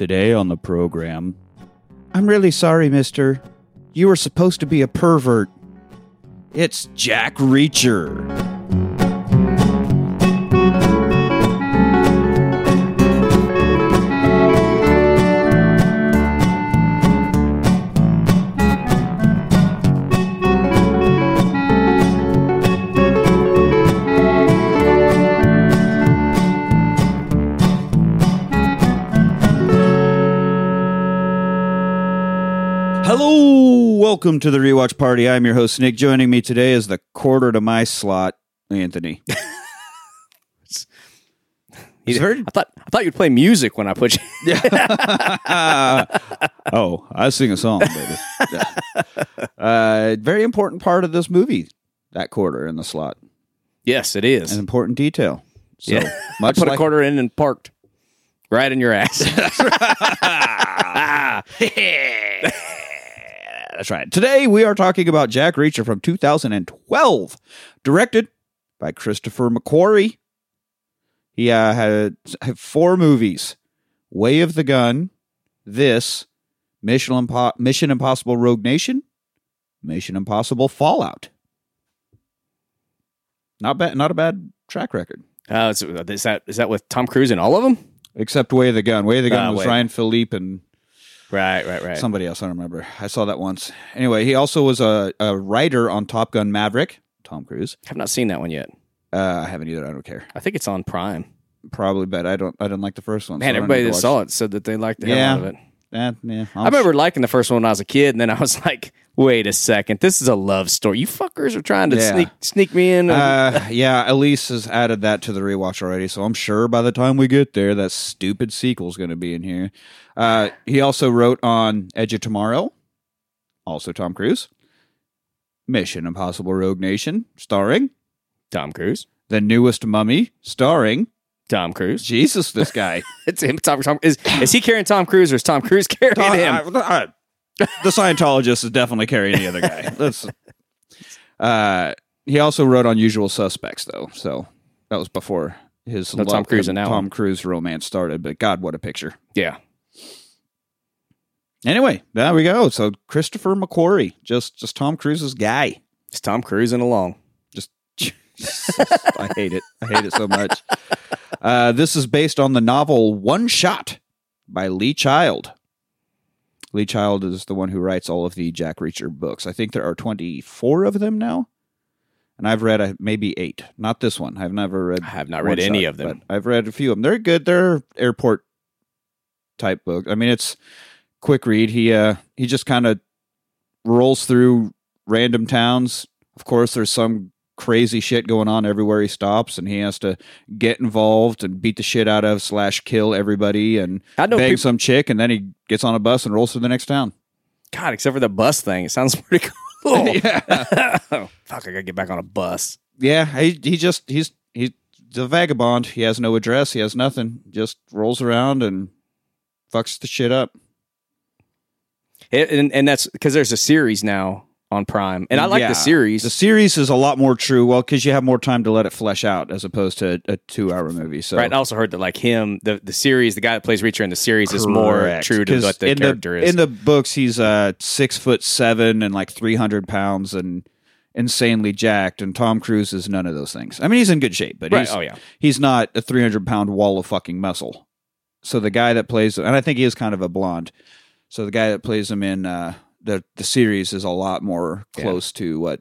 Today on the program. I'm really sorry, mister. You were supposed to be a pervert. It's Jack Reacher. Welcome to the rewatch party. I'm your host Nick. Joining me today is the quarter to my slot, Anthony. You- Heard? I thought I thought you'd play music when I put you. oh, I sing a song, baby. Uh, very important part of this movie, that quarter in the slot. yes, it is. An important detail. So yeah, much put like a quarter in and parked right in your ass. That's right. Today we are talking about Jack Reacher from 2012, directed by Christopher McQuarrie. He uh, had, had four movies: Way of the Gun, this, Mission, Impo- Mission Impossible: Rogue Nation, Mission Impossible: Fallout. Not bad. Not a bad track record. uh, is, is that is that with Tom Cruise in all of them? Except Way of the Gun. Way of the Gun Ah, was Ryan Phillippe and Right, right, right. Somebody else, I don't remember. I saw that once. Anyway, he also was a, a writer on Top Gun Maverick, Tom Cruise. I've not seen that one yet. Uh, I haven't either. I don't care. I think it's on Prime. Probably, but I don't. I didn't like the first one. Man, so everybody that saw it said that they liked the Yeah. hell out of it. Eh, yeah, I remember liking the first one when I was a kid, and then I was like, "Wait a second, this is a love story. You fuckers are trying to Yeah. sneak sneak me in." Uh, yeah, Elise has added that to the rewatch already, so I'm sure by the time we get there, that stupid sequel's going to be in here. Uh, he also wrote on Edge of Tomorrow, also Tom Cruise. Mission Impossible: Rogue Nation, starring Tom Cruise. the newest Mummy, starring Tom Cruise. Jesus. This guy. It's him. Tom, Tom is is he carrying Tom Cruise or is Tom Cruise carrying him? Uh, uh, the Scientologist is definitely carrying the other guy. Let's. Uh, he also wrote on Usual Suspects, though, so that was before his No Tom Cruise that Tom one. Cruise romance started. But God, what a picture! yeah. Anyway, there we go. So Christopher McQuarrie, just just Tom Cruise's guy. It's Tom cruising along. Just I hate it. I hate it so much. Uh, this is based on the novel One Shot by Lee Child. Lee Child is the one who writes all of the Jack Reacher books. I think there are 24 of them now. And I've read uh, maybe eight. Not this one. I've never read. I have not read any of them. but I've read a few of them. They're good. They're airport type books. I mean, it's quick read. He uh he just kind of rolls through random towns. Of course, there's some crazy shit going on everywhere he stops, and he has to get involved and beat the shit out of slash kill everybody and I know bang people, some chick, and then he gets on a bus and rolls to the next town. God, except for the bus thing. It sounds pretty cool. yeah, oh, fuck, I gotta get back on a bus. yeah. He he just he's he's a vagabond. He has no address. He has nothing. Just rolls around and fucks the shit up. It- and, and that's because there's a series now on Prime. And I like Yeah. the series. The series is a lot more true. Well, because you have more time to let it flesh out as opposed to a two-hour movie. So Right. I also heard that like him, the, the series, the guy that plays Reacher in the series is more true to what the character the, is. In the books, he's uh six foot seven and like three hundred pounds and insanely jacked. And Tom Cruise is none of those things. I mean, he's in good shape, but right. he's Oh yeah. he's not a three hundred pound wall of fucking muscle. So the guy that plays, and I think he is kind of a blonde. So the guy that plays him in uh, the the series is a lot more Yeah. close to what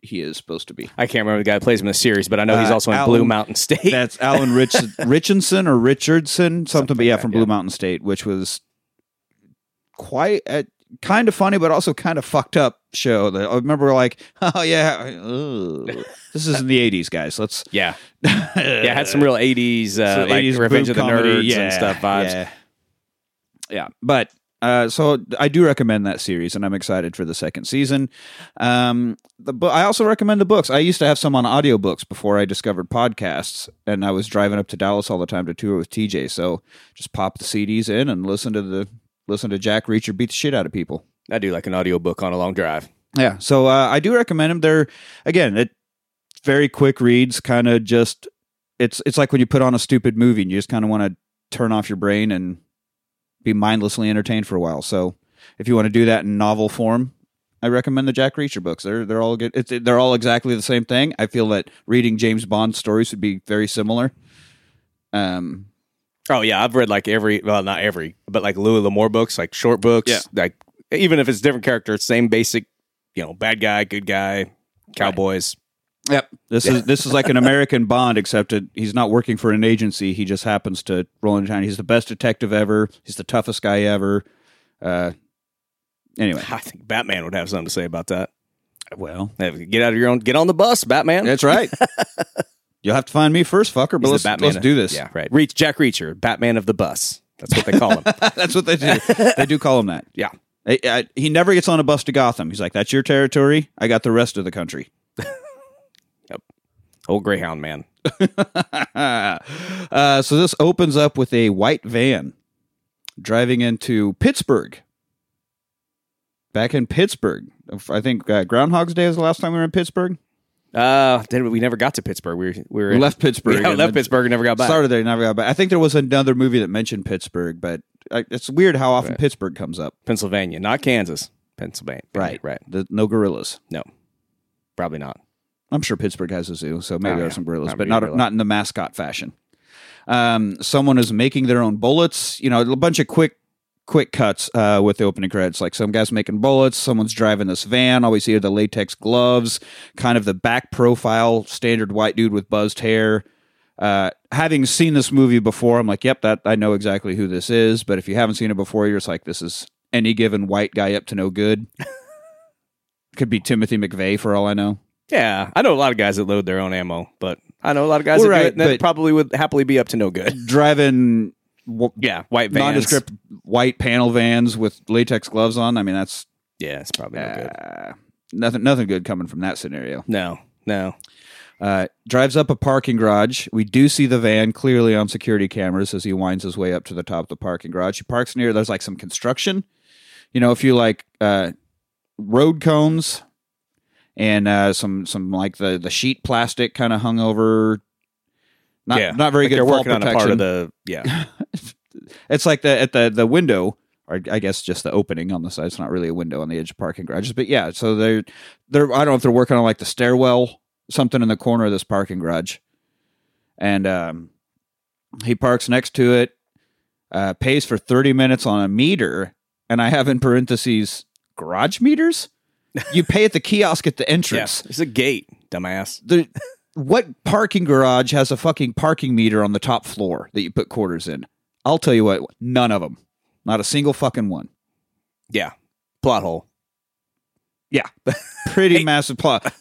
he is supposed to be. I can't remember the guy who plays him in the series, but I know he's Uh, also in Alan- Blue Mountain State. That's Alan Rich Richardson or Richardson, something, Something but yeah, like that, from yeah. Blue Mountain State, which was quite kind of funny, but also kind of fucked up show. That I remember, like, oh yeah, ugh. this is in the '80s, guys. Let's yeah. Yeah. Had some real 80s, uh, So like 80s Revenge of the comedy, Nerds yeah, and stuff vibes. Yeah, yeah. but uh, so I do recommend that series, and I'm excited for the second season. Um, the bu- I also recommend the books. I used to have some on audiobooks before I discovered podcasts, and I was driving up to Dallas all the time to tour with TJ. So just pop the CDs in and listen to the listen to Jack Reacher beat the shit out of people. I do like an audiobook on a long drive. Yeah, so uh, I do recommend them. They're again, it very quick reads, kind of just it's it's like when you put on a stupid movie and you just kind of want to turn off your brain and be mindlessly entertained for a while. So if you want to do that in novel form, I recommend the Jack Reacher books. They're they're all good. It's, they're all exactly the same thing. I feel that reading James Bond stories would be very similar. Um, Oh yeah, I've read like every well, not every, but like Louis L'Amour books, like short books. Yeah. Like even if it's different characters, same basic, you know, bad guy, good guy, cowboys. Yep. This is this is like an American Bond, except it, he's not working for an agency. He just happens to roll into town. He's the best detective ever. He's the toughest guy ever. Uh, anyway, I think Batman would have something to say about that. well, Get out of your own. Get on the bus, Batman. that's right. You'll have to find me first, fucker. But He's let's, Batman. let's do this. Yeah, right. Reach Jack Reacher, Batman of the bus. That's what they call him. That's what they do. they do call him that. yeah. I- I- he never gets on a bus to Gotham. He's like, "That's your territory. I got the rest of the country." Old Greyhound man. uh, so this opens up with a white van driving into Pittsburgh. Back in Pittsburgh, I think uh, Groundhog's Day was the last time we were in Pittsburgh. Uh, did we, never got to Pittsburgh. We were, we were We in- left Pittsburgh. Yeah, we left Pittsburgh and never got back. Started there, never got back. I think there was another movie that mentioned Pittsburgh, but uh, it's weird how often Right. Pittsburgh comes up. Pennsylvania, not Kansas. Pennsylvania. Right. The, no gorillas. No, probably not. I'm sure Pittsburgh has a zoo, so maybe Oh, there are yeah. some gorillas, Not but not gorilla. not in the mascot fashion. Um, someone is making their own bullets. You know, a bunch of quick quick cuts uh, with the opening credits. Like some guys making bullets, someone's driving this van. All we see are the latex gloves, kind of the back profile, standard white dude with buzzed hair. Uh, having seen this movie before, I'm like, yep, that I know exactly who this is. But if you haven't seen it before, you're just like, this is any given white guy up to no good. Could be Timothy McVeigh for all I know. Yeah, I know a lot of guys that load their own ammo, but I know a lot of guys Well, that, do it that probably would happily be up to no good. driving w- Yeah, white vans. nondescript white panel vans with latex gloves on. I mean, that's Yeah, it's probably no good. uh, nothing. Nothing good coming from that scenario. No, no. Uh, drives up a parking garage. We do see the van clearly on security cameras as he winds his way up to the top of the parking garage. He parks near. There's like some construction. You know, if you like uh, road cones and uh, some some like the the sheet plastic kind of hung over. Not yeah, not very Like good They're working on a part of the yeah. It's like the at the the window, or I guess just the opening on the side. It's not really a window on the edge of parking garages, but yeah. So they're they're I don't know if they're working on like the stairwell, something in the corner of this parking garage, and um, he parks next to it, uh, pays for thirty minutes on a meter, and I have in parentheses garage meters. You pay at the kiosk at the entrance. it's a gate, dumbass. The what parking garage has a fucking parking meter on the top floor that you put quarters in? I'll tell you what, none of them. Not a single fucking one. Yeah, plot hole. Yeah. Pretty massive plot.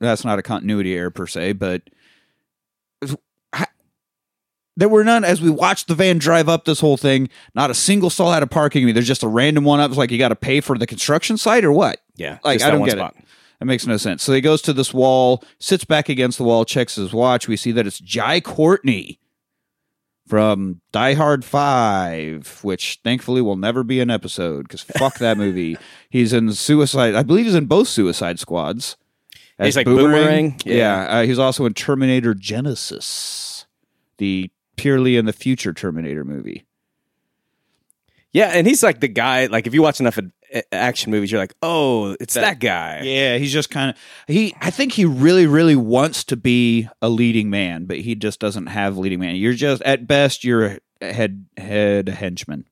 That's not a continuity error per se, but there were none as we watched the van drive up this whole thing. Not a single stall had a parking meter. There's just a random one up. It's like you got to pay for the construction site or what? Yeah, Like, I don't get it. spot. That makes no sense. So he goes to this wall, sits back against the wall, checks his watch. We see that it's Jai Courtney from Die Hard 5, which thankfully will never be an episode because fuck that movie. He's in Suicide, I believe he's in both Suicide Squads. He's like Boomerang? Yeah. Yeah. uh, he's also in Terminator Genisys, the purely in the future Terminator movie. Yeah, and he's like the guy. Like if you watch enough action movies, you're like, oh, it's that, guy. Yeah, he's just kind of he. I think he really, really wants to be a leading man, but he just doesn't have leading man. You're just at best you're a head head henchman.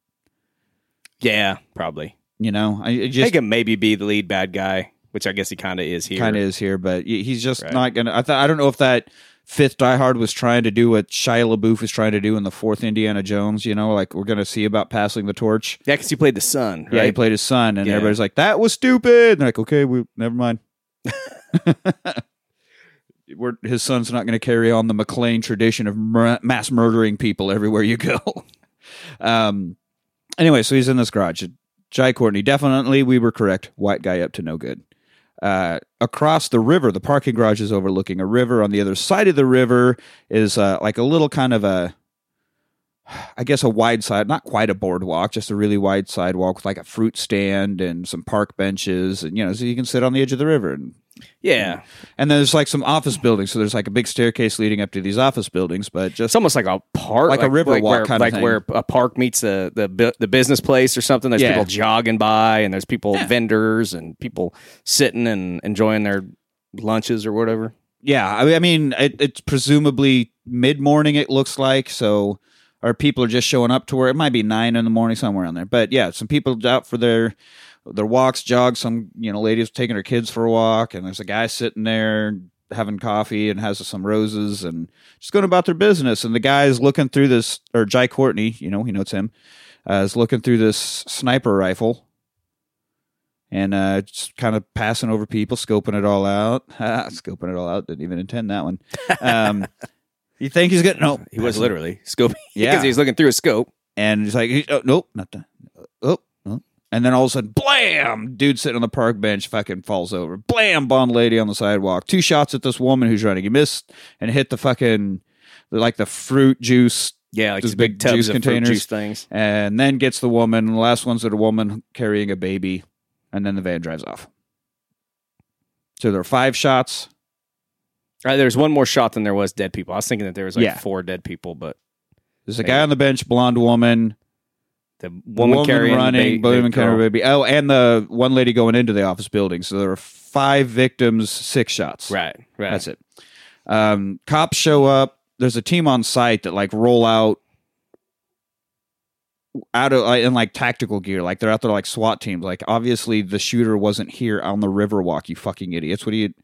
Yeah, probably. You know, I just think him maybe be the lead bad guy, which I guess he kind of is here. kind of is here, but he's just Right. not gonna. I thought I don't know if that fifth Die Hard was trying to do what Shia LaBeouf was trying to do in the fourth Indiana Jones. You know, like we're gonna see about passing the torch. Yeah, because he played the son. Right? Yeah, he played his son, and Yeah. everybody's like, "That was stupid." And they're like, "Okay, we never mind." We're, his son's not going to carry on the McClane tradition of mur- mass murdering people everywhere you go. um. Anyway, so he's in this garage. Jai Courtney, definitely, we were correct. White guy up to no good. Uh, across the river, the parking garage is overlooking a river. On the other side of the river is uh, like a little kind of a I guess a wide side, not quite a boardwalk, just a really wide sidewalk with like a fruit stand and some park benches, and you know, so you can sit on the edge of the river and Yeah, And then there's like some office buildings. So there's like a big staircase leading up to these office buildings, but just it's almost like a park, Like a river walk where, kinda like where a park meets the the bu- the business place or something. There's Yeah. people jogging by, and there's people vendors and people sitting and enjoying their lunches or whatever. yeah. I I mean, it, it's presumably mid morning. It looks like so. Or people are just showing up to where it might be nine in the morning somewhere on there. But yeah, some people out for their their walks, jogs. Some you know ladies taking her kids for a walk, and there's a guy sitting there having coffee and has some roses and just going about their business. And the guy is looking through this, or Jai Courtney, you know, he knows him, uh, is looking through this sniper rifle and uh, just kind of passing over people, scoping it all out. scoping it all out. Didn't even intend that one. Um, you think he's getting no? He was literally scoping. Yeah. because he's looking through a scope. and he's like, oh, nope, not that. And then all of a sudden, blam! Dude sitting on the park bench fucking falls over. Blam! Bond lady on the sidewalk. Two shots at this woman who's running. He missed and hit the fucking like the fruit juice Yeah, like these big, big tubs juice of fruit containers. juice things. and then gets the woman. The last one's at a woman carrying a baby, and then the van drives off. So there are five shots. Uh, there's one more shot than there was dead people. I was thinking that there was like Yeah. four dead people, but There's a guy on the bench, blonde woman, the woman, carrying running, the, ba- woman carrying baby. Oh, and the one lady going into the office building. So there were five victims, six shots. Right, right. That's it. Um, cops show up. There's a team on site that like roll out out of in like tactical gear, like they're out there like SWAT teams. Like obviously the shooter wasn't here on the Riverwalk. You fucking idiots! What do you?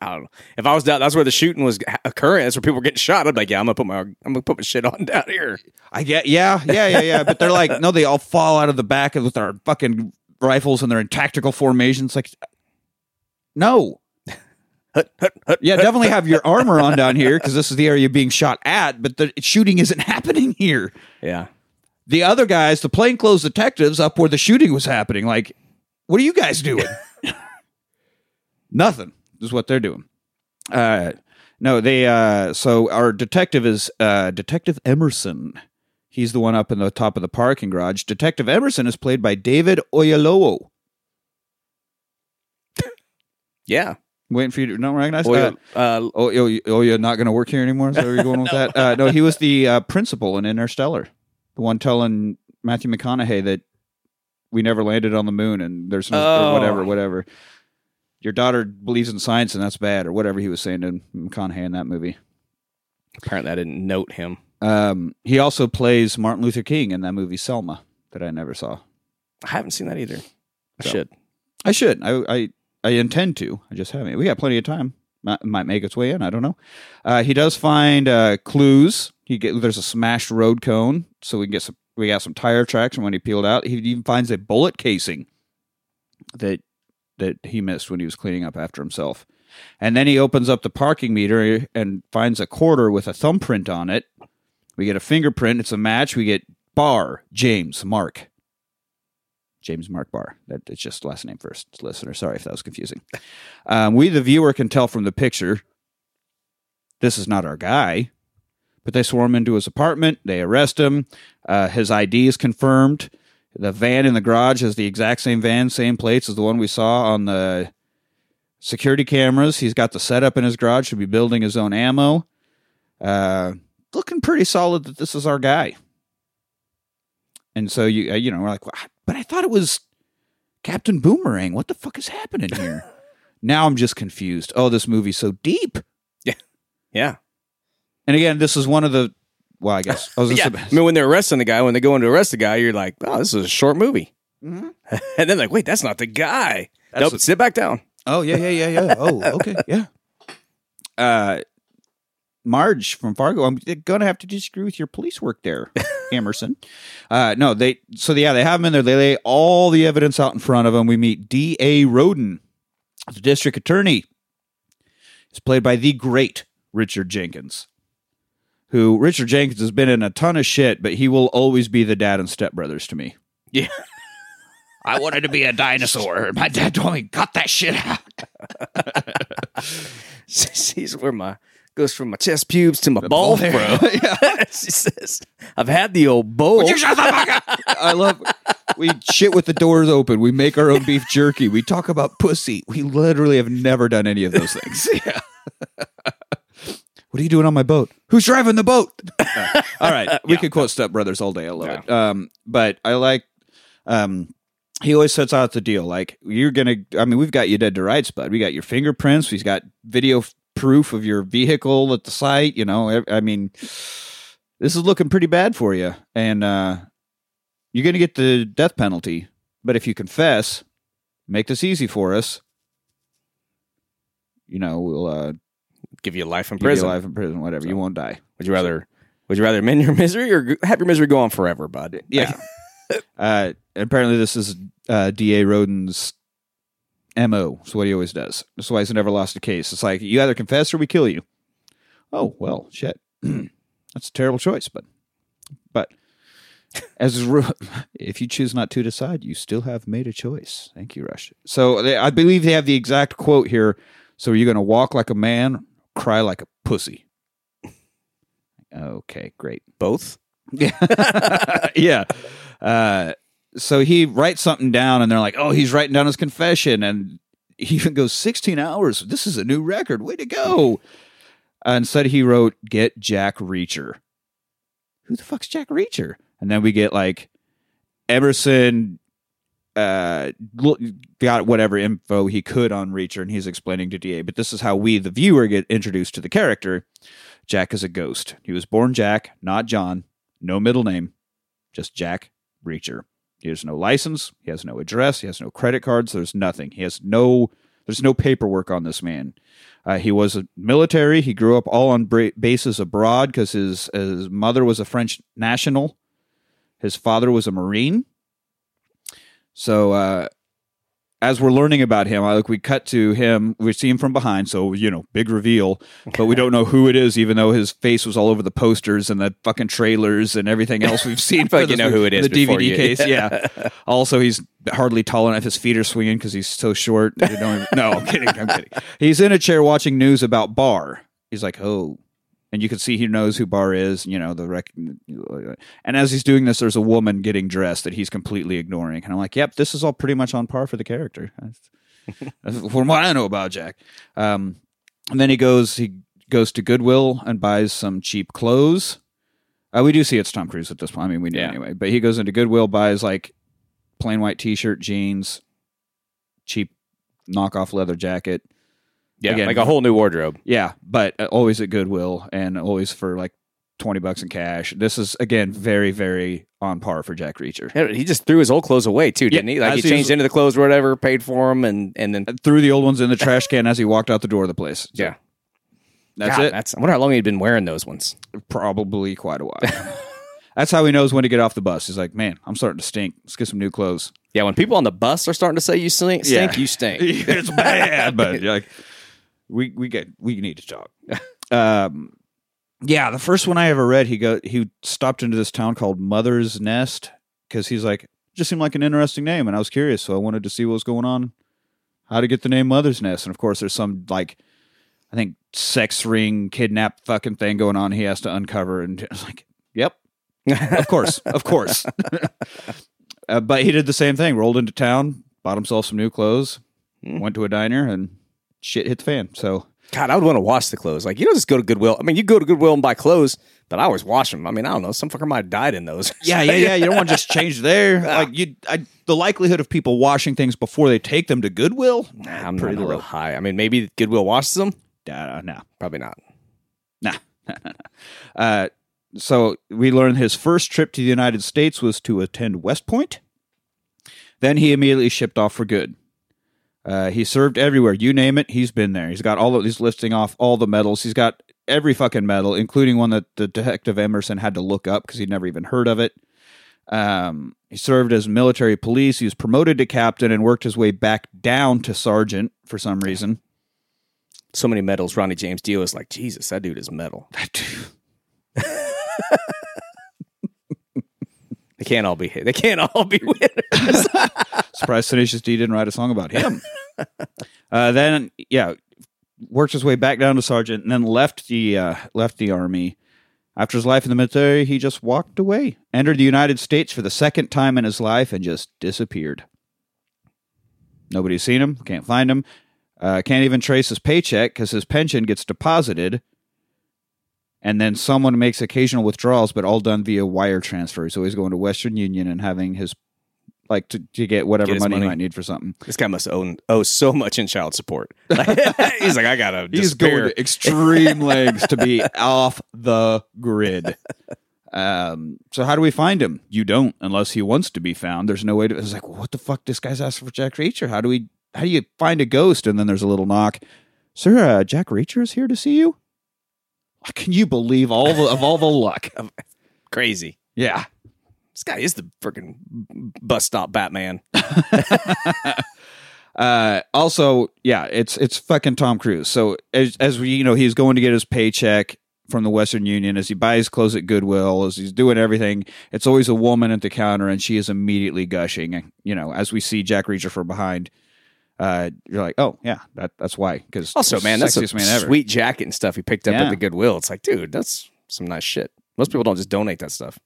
I don't know. If I was down, that's where the shooting was occurring. That's where people were getting shot. I'd be like, yeah, I'm gonna put my, I'm gonna put my shit on down here. I get yeah, yeah, yeah, yeah. But they're like, no, they all fall out of the back with their fucking rifles and they're in tactical formations. Like, no. Yeah, definitely have your armor on down here because this is the area you're being shot at, but the shooting isn't happening here. Yeah, The other guys, the plainclothes detectives, up where the shooting was happening, like, what are you guys doing? Nothing is what they're doing. Uh, no, they. Uh, so our detective is uh, Detective Emerson. He's the one up in the top of the parking garage. Detective Emerson is played by David Oyelowo. yeah. Waiting for you to don't recognize. Well, Uh, uh, oh, oh, oh, you're not going to work here anymore. So are you're going with that? Uh, no, he was the uh, principal in Interstellar, the one telling Matthew McConaughey that we never landed on the moon and there's no, Oh. whatever, whatever. Your daughter believes in science and that's bad, or whatever he was saying to McConaughey in that movie. apparently, I didn't note him. Um, he also plays Martin Luther King in that movie Selma that I never saw. I haven't seen that either. I So. should. I should. I I, I intend to. I just haven't. We got plenty of time. Might, might make its way in. I don't know. Uh, he does find uh, clues. He get there's a smashed road cone, so we can get some. We got some tire tracks from when he peeled out. He even finds a bullet casing that that he missed when he was cleaning up after himself. And then he opens up the parking meter and finds a quarter with a thumbprint on it. We get a fingerprint. It's a match. We get Bar James Mark. James Mark Barr. That it's just last name first, listener. Sorry if that was confusing. Um, we, the viewer, can tell from the picture this is not our guy. But they swarm into his apartment. They arrest him. Uh, his ID is confirmed. The van in the garage is the exact same van, same plates as the one we saw on the security cameras. He's got the setup in his garage to be building his own ammo. Uh, looking pretty solid that this is our guy. And so you uh, you know we're like, but I thought it was Captain Boomerang. What the fuck is happening here? now I'm just confused. Oh, this movie's so deep. Yeah, yeah. And again, this is one of the. Well, I guess I was Yeah. gonna I mean, when they're arresting the guy, when they go in to arrest the guy, you're like, oh, this is a short movie. Mhm. and then like, wait, that's not the guy. That's nope, the- sit back down. Oh yeah, yeah, yeah, yeah. Oh, okay, yeah. Uh, Marge from Fargo. I'm gonna have to disagree with your police work there, Emerson. Uh, no, they. So yeah, they have him in there. They lay all the evidence out in front of him. We meet D. A. Rodin, the district attorney. It's played by the great Richard Jenkins. Who Richard Jenkins has been in a ton of shit, but he will always be the dad and stepbrothers to me. Yeah. I wanted to be a dinosaur. My dad told me, cut that shit out. Sees where my goes from my chest pubes to my ball ball hair. fro. she says, I've had the old bowl. Would you shut the fuck up? I love we shit with the doors open. We make our own beef jerky. We talk about pussy. We literally have never done any of those things. yeah. What are you doing on my boat? Who's driving the boat? Uh, all right, we could quote Step Brothers all day. I love it. Um, but I like. Um, he always sets out the deal like you're gonna. I mean, we've got you dead to rights, bud. We got your fingerprints. We've got video f- proof of your vehicle at the site. You know, I, I mean, this is looking pretty bad for you, and uh, you're gonna get the death penalty. But if you confess, make this easy for us. You know, we'll uh, Give you life in give you prison. life in prison, whatever. You won't die. Would you rather? Would you rather mend your misery or have your misery go on forever, bud? Yeah. uh, apparently, this is uh, D.A. Rodin's MO. It's what he always does. That's why he's never lost a case. It's like, you either confess or we kill you. Oh, well, shit. That's a terrible choice, but, but as if you choose not to decide, you still have made a choice. Thank you, Rush. So they, I believe they have the exact quote here. So are you going to walk like a man, cry like a pussy? Okay, great. Both. Yeah. yeah. Uh, so he writes something down, and they're like, oh, he's writing down his confession. And he even goes, 16 hours. This is a new record. Way to go. Uh, instead, he wrote, get Jack Reacher. Who the fuck's Jack Reacher? And then we get like Emerson uh got whatever info he could on Reacher and he's explaining to DA but this is how we the viewer get introduced to the character. Jack is a ghost. He was born Jack not John. No middle name just Jack Reacher. He has no license. He has no address. He has no credit cards. There's nothing. He has no there's no paperwork on this man. Uh, he was a military. He grew up all on bra- bases abroad because his his mother was a French national. His father was a marine so uh, as we're learning about him, I like we cut to him. We see him from behind, so you know, big reveal. But we don't know who it is, even though his face was all over the posters and the fucking trailers and everything else we've seen. for you know who it is The DVD you- case, yeah. also, he's hardly tall enough. His feet are swinging because he's so short. You no, I'm kidding. I'm kidding. He's in a chair watching news about Barr. He's like, oh. And you can see he knows who Barr is, you know, the rec- and as he's doing this, there's a woman getting dressed that he's completely ignoring. And I'm like, yep, this is all pretty much on par for the character. From what I know about Jack. Um, and then he goes, he goes to Goodwill and buys some cheap clothes. Uh, we do see it's Tom Cruise at this point. I mean, we do Yeah. anyway. But he goes into Goodwill, buys like plain white T-shirt, jeans, cheap knockoff leather jacket. Yeah, Again, like a whole new wardrobe. Yeah, but uh, always at Goodwill and always for like twenty bucks in cash. This is again very, very on par for Jack Reacher. Yeah, He just threw his old clothes away too, didn't he? Like he changed was- into the clothes or whatever, paid for them, and and then Threw the old ones in the trash can as he walked out the door of the place. So yeah, that's God, it. That's I wonder how long he'd been wearing those ones. Probably quite a while. that's how he knows when to get off the bus. He's like, man, I'm starting to stink. Let's get some new clothes. Yeah, when people on the bus are starting to say you stink, stink Yeah. you stink. it's bad, but you're like we we get we need to talk. Um, yeah, the first one I ever read, he go he stopped into this town called Mother's Nest because he's like just seemed like an interesting name, and I was curious, so I wanted to see what was going on, how to get the name Mother's Nest, and of course, there's some like I think sex ring kidnap fucking thing going on. He has to uncover, and I was like, yep, of course, of course. uh, but he did the same thing. Rolled into town, bought himself some new clothes, went to a diner, and shit hit the fan. So God, I would want to wash the clothes. Like you don't just go to Goodwill. I mean, you go to Goodwill and buy clothes, but I always wash them. I mean, I don't know. Some fucker might have died in those. yeah, yeah, yeah. You don't want to just change there. Like you, I, the likelihood of people washing things before they take them to Goodwill, I'm pretty not real high. I mean, maybe Goodwill washes them. Uh, no, Probably not. nah. uh, so we learned his first trip to the United States was to attend West Point. Then he immediately shipped off for good. Uh, he served everywhere. You name it, he's been there. He's got all of he's listing off all the medals. He's got every fucking medal, including one that the detective Emerson had to look up because he'd never even heard of it. Um, he served as military police. He was promoted to captain and worked his way back down to sergeant for some reason. So many medals. Ronnie James Dio is like, Jesus, that dude is metal. They can't all be. They can't all be winners. Surprised Tenacious D didn't write a song about him. uh, then, yeah, worked his way back down to sergeant, and then left the uh, left the army. After his life in the military, he just walked away, entered the United States for the second time in his life, and just disappeared. Nobody's seen him, can't find him, uh, can't even trace his paycheck because his pension gets deposited, and then someone makes occasional withdrawals, but all done via wire transfer. So he's going to Western Union and having his like to, to get whatever Get money, money. he might need for something. This guy must own owe so much in child support. He's like, I gotta. He's despair. going to extreme lengths to be off the grid. Um, so how do we find him? You don't, unless he wants to be found. There's no way to. It's like, what the fuck? This guy's asking for Jack Reacher. How do we? How do you find a ghost? And then there's a little knock. Sir, uh, Jack Reacher is here to see you. Can you believe all the, of all the luck? crazy. Yeah. This guy is the freaking bus stop Batman. Uh, also, yeah, it's it's fucking Tom Cruise. So as as we you know, he's going to get his paycheck from the Western Union as he buys clothes at Goodwill, as he's doing everything. It's always a woman at the counter, and she is immediately gushing. You know, as we see Jack Reacher from behind, uh, you're like, oh yeah, that that's why. Because Also, man, that's a man ever. sweet jacket and stuff he picked up Yeah. at the Goodwill. It's like, dude, that's some nice shit. Most people don't just donate that stuff.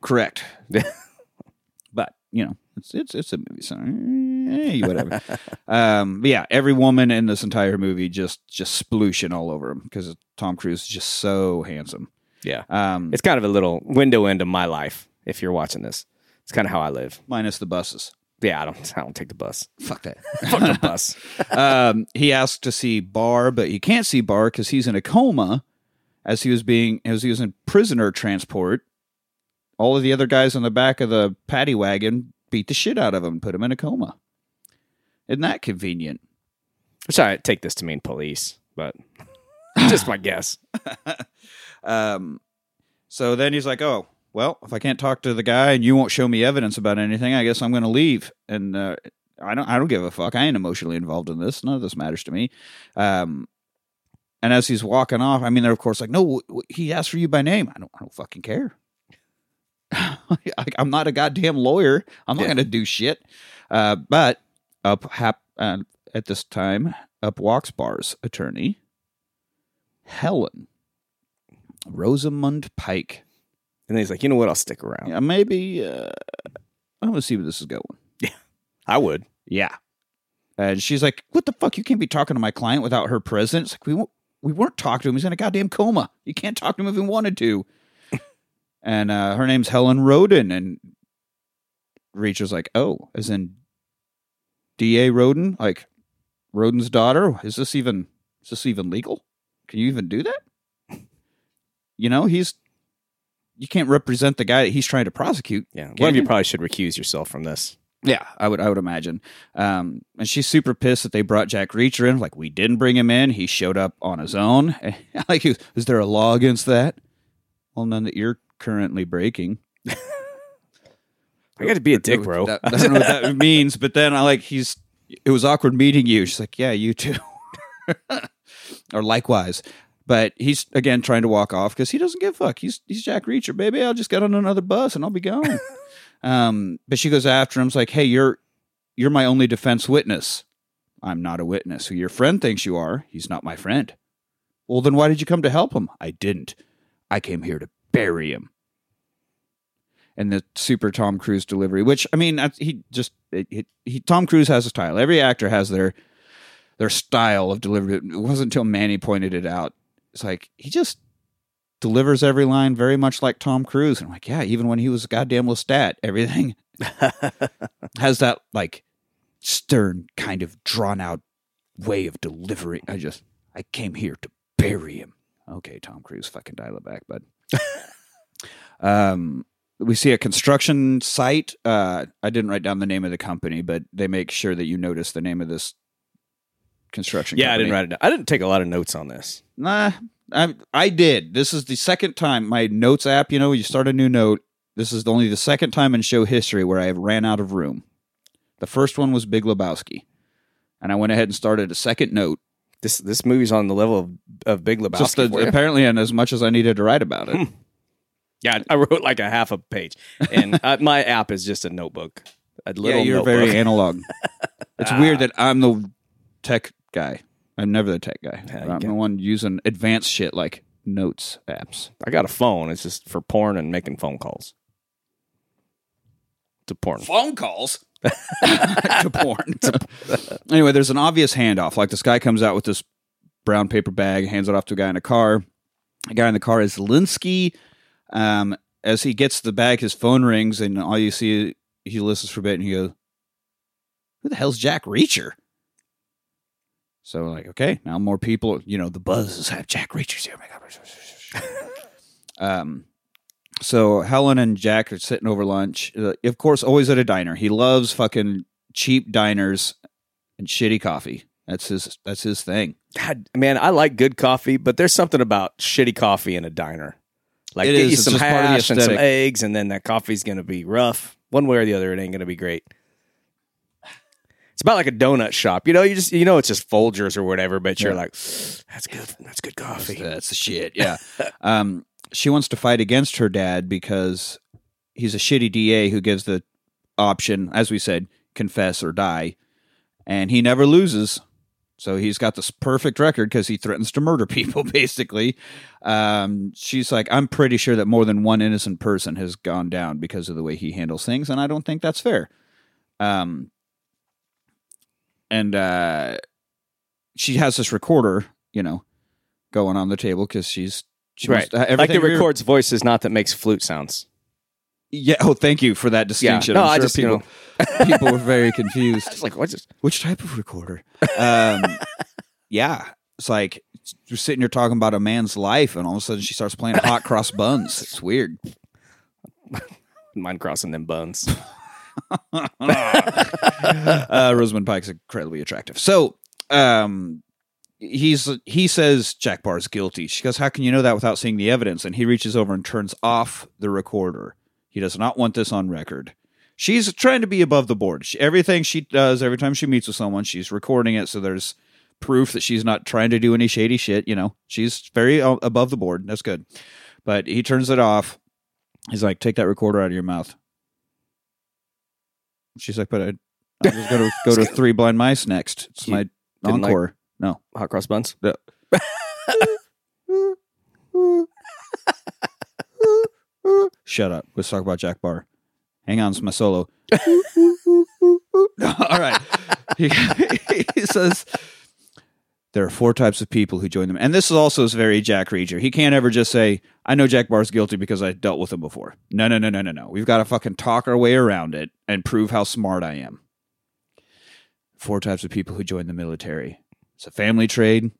Correct. but you know, it's it's it's a movie, so eh, whatever. um, but yeah, every woman in this entire movie just just splooshing all over him because Tom Cruise is just so handsome. Yeah. Um, It's kind of a little window into my life if you're watching this. It's kind of how I live. minus the buses. Yeah, I don't I don't take the bus. Fuck that. Fuck the bus. um, he asked to see Barr, but he can't see Barr because he's in a coma, as he was being as he was in prisoner transport. All of the other guys on the back of the paddy wagon beat the shit out of him, put him in a coma. Isn't that convenient? Which I take this to mean police, but just my guess. Um, so then he's like, "Oh, well, if I can't talk to the guy and you won't show me evidence about anything, I guess I'm going to leave." And uh, I don't, I don't give a fuck. I ain't emotionally involved in this. None of this matters to me. Um, and as he's walking off, I mean, they're of course like, "No, he asked for you by name." I don't, I don't fucking care. I'm not a goddamn lawyer. I'm not Yeah. going to do shit. Uh, but up hap- uh, at this time, up walks Barr's attorney, Helen. Rosamund Pike. And then he's like, you know what? I'll stick around. Yeah, maybe uh, I'm gonna see where this is going. Yeah. I would. Yeah, and she's like, "What the fuck? You can't be talking to my client without her present." It's like we won't- we weren't talking to him. He's in a goddamn coma. You can't talk to him if you wanted to. and uh, her name's Helen Rodin, and Reacher's like, "Oh, as in D.A. Rodin, like Rodin's daughter. Is this even is this even legal? Can you even do that? You know, he's you can't represent the guy that he's trying to prosecute. Yeah. One of you you? probably should recuse yourself from this. Yeah, I would I would imagine. Um, and she's super pissed that they brought Jack Reacher in. Like we didn't bring him in; he showed up on his own. like, is there a law against that? Well, none that you're currently breaking. I got to be a dick, bro. That- I don't know what that means, but then I like he's. It was awkward meeting you. She's like, yeah, you too, or likewise. But he's again trying to walk off because he doesn't give a fuck. He's he's Jack Reacher, baby. I'll just get on another bus and I'll be gone. um, but she goes after him. It's like, hey, you're you're my only defense witness. I'm not a witness. Who your friend thinks you are, he's not my friend. Well, then why did you come to help him? I didn't. I came here to bury him. And the super Tom Cruise delivery, which I mean, he just he Tom Cruise has a style. Every actor has their their style of delivery. It wasn't until Manny pointed it out. It's like he just delivers every line very much like Tom Cruise. And I'm like, yeah, even when he was a goddamn Lestat, everything has that like stern kind of drawn out way of delivering. I just I came here to bury him. Okay, Tom Cruise, fucking dial it back, bud. um, we see a construction site. Uh, I didn't write down the name of the company, but they make sure that you notice the name of this construction. yeah, I didn't write it down. I didn't take a lot of notes on this. Nah, I I did. This is the second time my notes app. You know, you start a new note. This is only the second time in show history where I have ran out of room. The first one was Big Lebowski, and I went ahead and started a second note. This this movie's on the level of, of Big Lebowski. Just for you. apparently, and as much as I needed to write about it. yeah, I wrote like a half a page, and uh, my app is just a notebook. A little yeah, you're notebook. very analog. it's weird that I'm the tech guy. I'm never the tech guy. Yeah, you I'm the can- one using advanced shit like notes apps. I got a phone. It's just for porn and making phone calls. To porn. Phone calls to porn. anyway, there's an obvious handoff. Like this guy comes out with this brown paper bag, hands it off to a guy in a car. The guy in the car is Linsky. Um, as he gets the bag, his phone rings, and all you see, he listens for a bit, and he goes, "Who the hell's Jack Reacher?" So like, okay, now more people, you know, the buzz have Jack Reacher's here. Oh um, so Helen and Jack are sitting over lunch. Uh, of course, always at a diner. He loves fucking cheap diners and shitty coffee. That's his. That's his thing. God, man, I like good coffee, but there's something about shitty coffee in a diner. Like It get is. you It's some just part of the hash and some eggs, and then that coffee's gonna be rough. One way or the other, it ain't gonna be great. It's about like a donut shop. You know, you just you know it's just Folgers or whatever, but you're Yeah. like, that's good. That's good coffee. That's the shit. Yeah. um, she wants to fight against her dad because he's a shitty DA who gives the option, as we said, confess or die, and he never loses. So he's got this perfect record because he threatens to murder people. Basically, um, she's like, "I'm pretty sure that more than one innocent person has gone down because of the way he handles things, and I don't think that's fair." Um, and uh, she has this recorder, you know, going on the table because she's she right. Like it records voices, not that makes flute sounds. Yeah. Oh, thank you for that distinction. No, I'm I sure just, you people people were very confused. It's like what just Which type of recorder? Um, yeah, it's like you're sitting here talking about a man's life, and all of a sudden she starts playing hot cross buns. It's weird. mind crossing them buns. uh, Rosamund Pike's incredibly attractive. So, um, he's he says Jack Barr's guilty. She goes, "How can you know that without seeing the evidence?" And he reaches over and turns off the recorder. He does not want this on record. She's trying to be above the board. She, everything she does, every time she meets with someone, she's recording it, so there's proof that she's not trying to do any shady shit. You know, she's very uh, above the board. That's good. But he turns it off. He's like, "Take that recorder out of your mouth." She's like, "But I, I'm just going to go to Three Blind Mice next. It's You my didn't encore." no, Hot cross buns. no. Shut up. Let's talk about Jack Barr. Hang on, it's my solo. All right. He, he says there are four types of people who join them. And this is also is very Jack Reacher. He can't ever just say, I know Jack Barr's guilty because I dealt with him before. No, no, no, no, no, no. We've got to fucking talk our way around it and prove how smart I am. Four types of people who join the military. It's a family trade.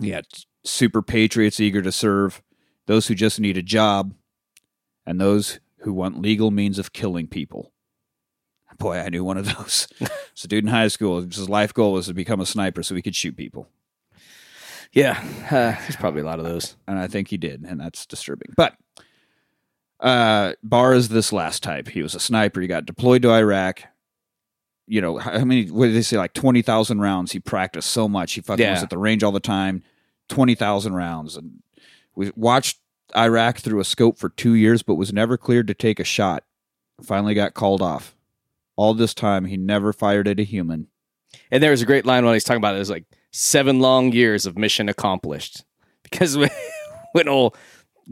Yeah, super patriots eager to serve, those who just need a job, and those who want legal means of killing people. Boy, I knew one of those. it's a dude in high school. His life goal was to become a sniper so he could shoot people. Yeah, uh, there's probably a lot of those. And I think he did, and that's disturbing. But uh, Barr is this last type. He was a sniper. He got deployed to Iraq. You know, how many, what did they say, like 20,000 rounds? He practiced so much. He fucking was at the range all the time. 20,000 rounds. And we watched Iraq through a scope for two years, but was never cleared to take a shot. Finally got called off. All this time, he never fired at a human. And there was a great line when he's talking about it. It was like seven long years of mission accomplished. Because when, when old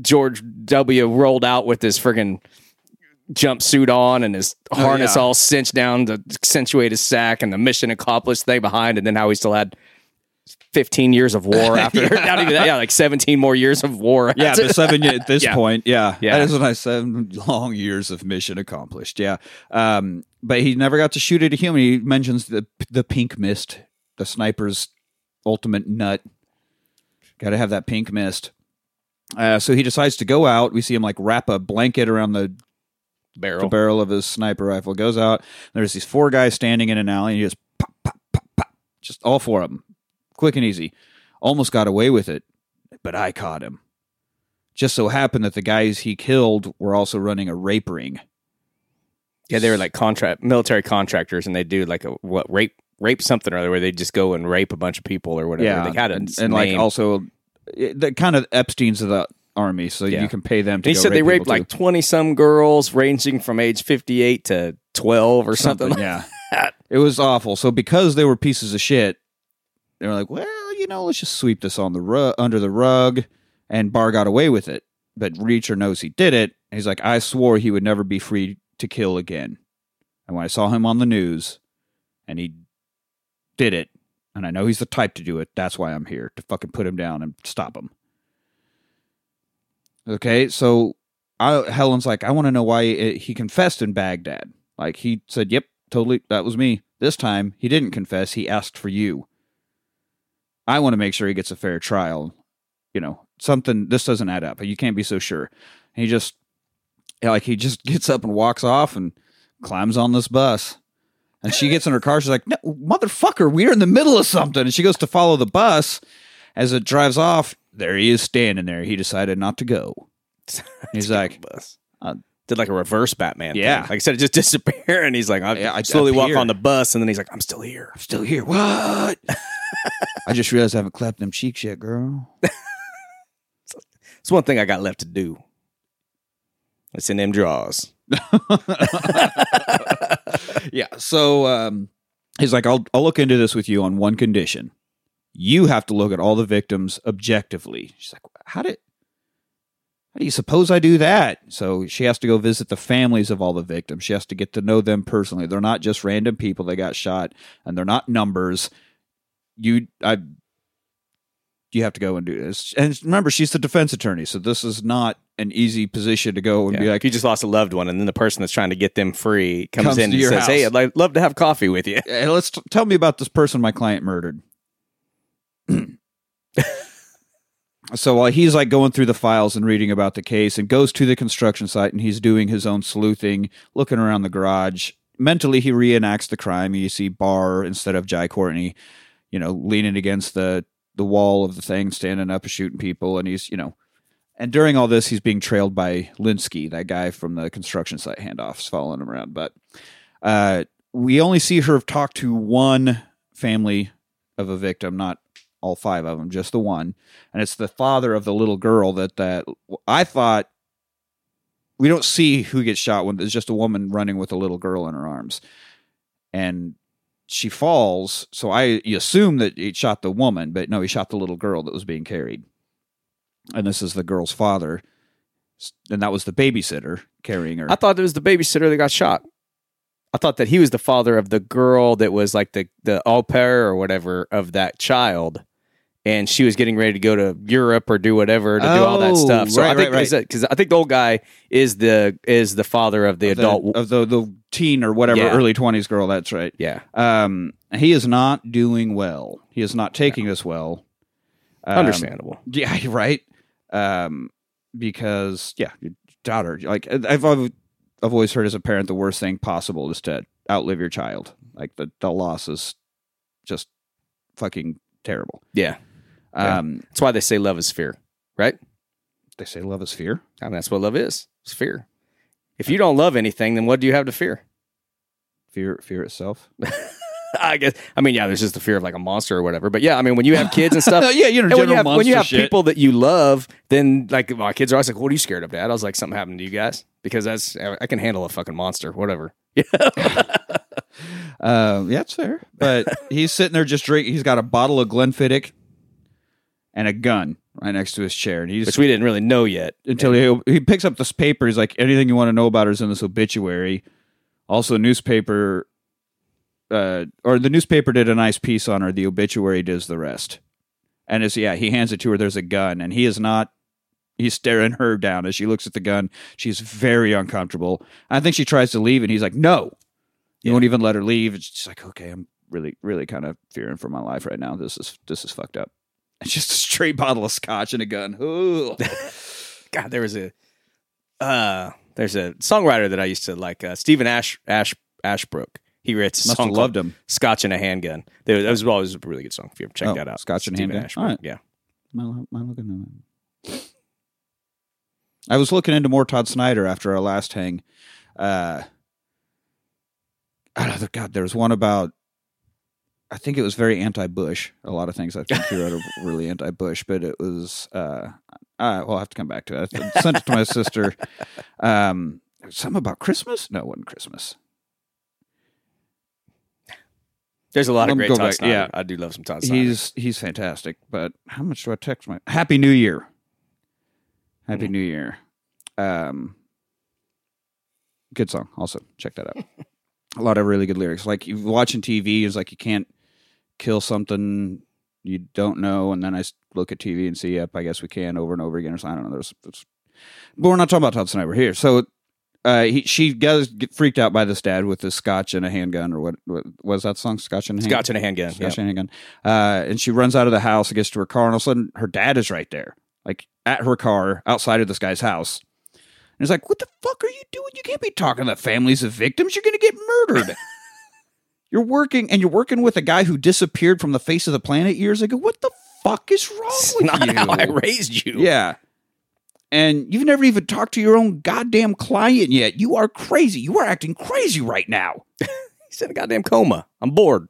George W. rolled out with his friggin' jumpsuit on and his harness yeah. all cinched down to accentuate his sack and the mission accomplished thing behind, and then how he still had 15 years of war after. Not even that. Yeah, like 17 more years of war. Yeah, the seven at this Yeah. point. Yeah, Yeah. That is when I seven long years of mission accomplished. Yeah, um, but he never got to shoot at a human. He mentions the the pink mist, the sniper's ultimate nut. Got to have that pink mist. Uh, so he decides to go out. We see him like wrap a blanket around the, barrel the barrel. of his sniper rifle. Goes out. There's these four guys standing in an alley, and he just pop, pop, pop, pop. Just all four of them, quick and easy. Almost got away with it, but I caught him. Just so happened that the guys he killed were also running a rape ring. Yeah, they were like contract military contractors, and they do like a what rape rape something or other, where they just go and rape a bunch of people or whatever. Yeah, they had a and, and like also eh, the kind of Epstein's of the army, so Yeah. you can pay them. to he said they raped like twenty some girls, ranging from age fifty eight to twelve or something. like yeah, it was awful. So because they were pieces of shit, they were like, well, you know, let's just sweep this on the ru- under the rug. and Barr got away with it. But Reacher knows he did it. He's like, I swore he would never be free to kill again. And when I saw him on the news, and he did it, and I know he's the type to do it, that's why I'm here to fucking put him down and stop him. Okay, so I, Helen's like, I want to know why it, he confessed in Baghdad. Like he said, "Yep, totally, that was me." This time, he didn't confess. He asked for you. I want to make sure he gets a fair trial. You know, something this doesn't add up. You can't be so sure. And he just, like, he just gets up and walks off and climbs on this bus. And she gets in her car. She's like, "No, motherfucker, we're in the middle of something." And she goes to follow the bus. As it drives off, there he is standing there. He decided not to go. He's like, bus. uh, Did like a reverse Batman. Yeah. thing. like I said, it just disappear, and he's like, I, Yeah, I- slowly walk on the bus, and then he's like, I'm still here. I'm still here. What? I just realized I haven't clapped them cheeks yet, girl. It's one thing I got left to do. It's in them draws. yeah. So um, he's like, I'll I'll look into this with you on one condition. You have to look at all the victims objectively. She's like, how did how do you suppose I do that? So she has to go visit the families of all the victims. She has to get to know them personally. They're not just random people that got shot, and they're not numbers. You, I, you have to go and do this. And remember, she's the defense attorney, so this is not an easy position to go and Yeah. be like, you just lost a loved one, and then the person that's trying to get them free comes, Comes in and says, "Hey. I'd like, love to have coffee with you." Hey, let's t- tell me about this person my client murdered. so while he's like going through the files and reading about the case and goes to the construction site and he's doing his own sleuthing, looking around the garage. Mentally, he reenacts the crime. You see Barr instead of Jai Courtney, you know, leaning against the the wall of the thing, standing up and shooting people, and he's you know. And during all this, he's being trailed by Linsky, that guy from the construction site handoffs, following him around. But uh, we only see her talk to one family of a victim, not all five of them, just the one, and it's the father of the little girl that that I thought we don't see who gets shot when there's just a woman running with a little girl in her arms, and she falls. So I assume that he shot the woman, but no, he shot the little girl that was being carried, and this is the girl's father, and that was the babysitter carrying her. I thought it was the babysitter that got shot. I thought that he was the father of the girl that was like the the au pair or whatever of that child, and she was getting ready to go to Europe or do whatever to do all that Oh, stuff. So I right, think right, right. because I think the old guy is the is the father of the of adult. of the the teen or whatever Yeah. early twenties girl. That's right. yeah, Um, he is not doing well. He is not taking this well. Um, understandable. Yeah, you're right. Um, because yeah, your daughter. Like I've I've I've always heard as a parent, the worst thing possible is to outlive your child. Like the the loss is just fucking terrible. Yeah, Yeah. Um, that's why they say love is fear, right? they say love is fear. I mean, that's what love is. It's fear. If you don't love anything, then what do you have to fear? Fear, fear itself. I guess. I mean, yeah, there's just the fear of like a monster or whatever. But yeah, I mean, when you have kids and stuff, yeah, you know, when you have when you have shit. people that you love, then like my kids are always like, "What are you scared of, Dad?" I was like, "Something happened to you guys," because that's I can handle a fucking monster, whatever. Uh, yeah, it's fair. But he's sitting there just drinking. He's got a bottle of Glenfiddich and a gun right next to his chair, and he's Which we didn't really know yet. until he he picks up this paper. He's like, anything you want to know about her is in this obituary. Also, newspaper, uh, or the newspaper did a nice piece on her. The obituary does the rest. And it's yeah, he hands it to her. There's a gun, and he is not. He's staring her down as she looks at the gun. She's very uncomfortable. I think she tries to leave, and he's like, "No, you Yeah. won't even let her leave." It's just like, okay, I'm really, really kind of fearing for my life right now. This is this is fucked up. It's just a straight bottle of scotch and a gun. Ooh. God, there was a uh, there's a songwriter that I used to like, uh, Stephen Ash Ash Ashbrook. He writes a Must song have loved him. "Scotch and a Handgun." That was, that was always a really good song. If you ever check Oh, that out, Scotch and a Handgun. Ashbrook. All right. Yeah, Mind mind looking at that. I was looking into more Todd Snider after our last hang. Uh, I don't know, God, there was one about. I think it was very anti-Bush. A lot of things I think he wrote are really anti-Bush, but it was. Uh, uh, well, I'll have to come back to it. I sent it to my sister. Um, something about Christmas? No, it wasn't Christmas. there's a lot Let of great go Todd back. Snider. Yeah. I do love some Todd Snider. He's he's fantastic. But how much do I text my Happy New Year? Happy New Year. Um, good song. Also, check that out. a lot of really good lyrics. Like you watching TV is like you can't kill something you don't know, and then I look at TV and see, yep, I guess we can over and over again. Or something. I don't know. There's, there's, but we're not talking about Todd Snider here. So. Uh, he, she does get freaked out by this dad with his scotch and a handgun, or what, what was that song? Scotch and a handgun. Scotch and a handgun. Yeah. Scotch and a handgun. Uh, and she runs out of the house and gets to her car, and all of a sudden her dad is right there, like at her car outside of this guy's house. And he's like, "What the fuck are you doing? You can't be talking to families of victims. You're going to get murdered. you're working, and you're working with a guy who disappeared from the face of the planet years ago. What the fuck is wrong It's with not you? how I raised you. Yeah. And you've never even talked to your own goddamn client yet. You are crazy. You are acting crazy right now. He's in a goddamn coma. I'm bored.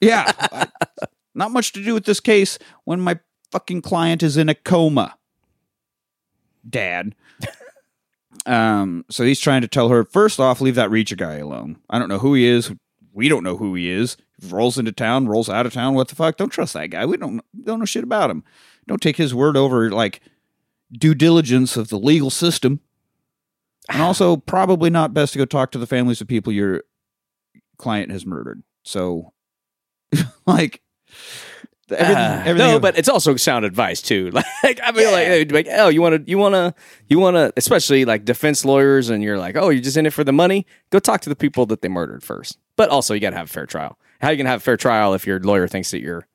Yeah. I- not much to do with this case when my fucking client is in a coma. Dad. um, so he's trying to tell her, first off, leave that Reacher guy alone. I don't know who he is. We don't know who he is. Rolls into town, rolls out of town. What the fuck? Don't trust that guy. We don't don't know shit about him. Don't take his word over like due diligence of the legal system. And also, probably not best to go talk to the families of people your client has murdered. So, like, everything, Ah, everything no, but it's also sound advice too. Like I mean, like, like, oh, you want to, you want to, you want to, especially like defense lawyers, and you're like, oh, you're just in it for the money. Go talk to the people that they murdered first. But also, you got to have a fair trial. How you gonna have a fair trial if your lawyer thinks that you're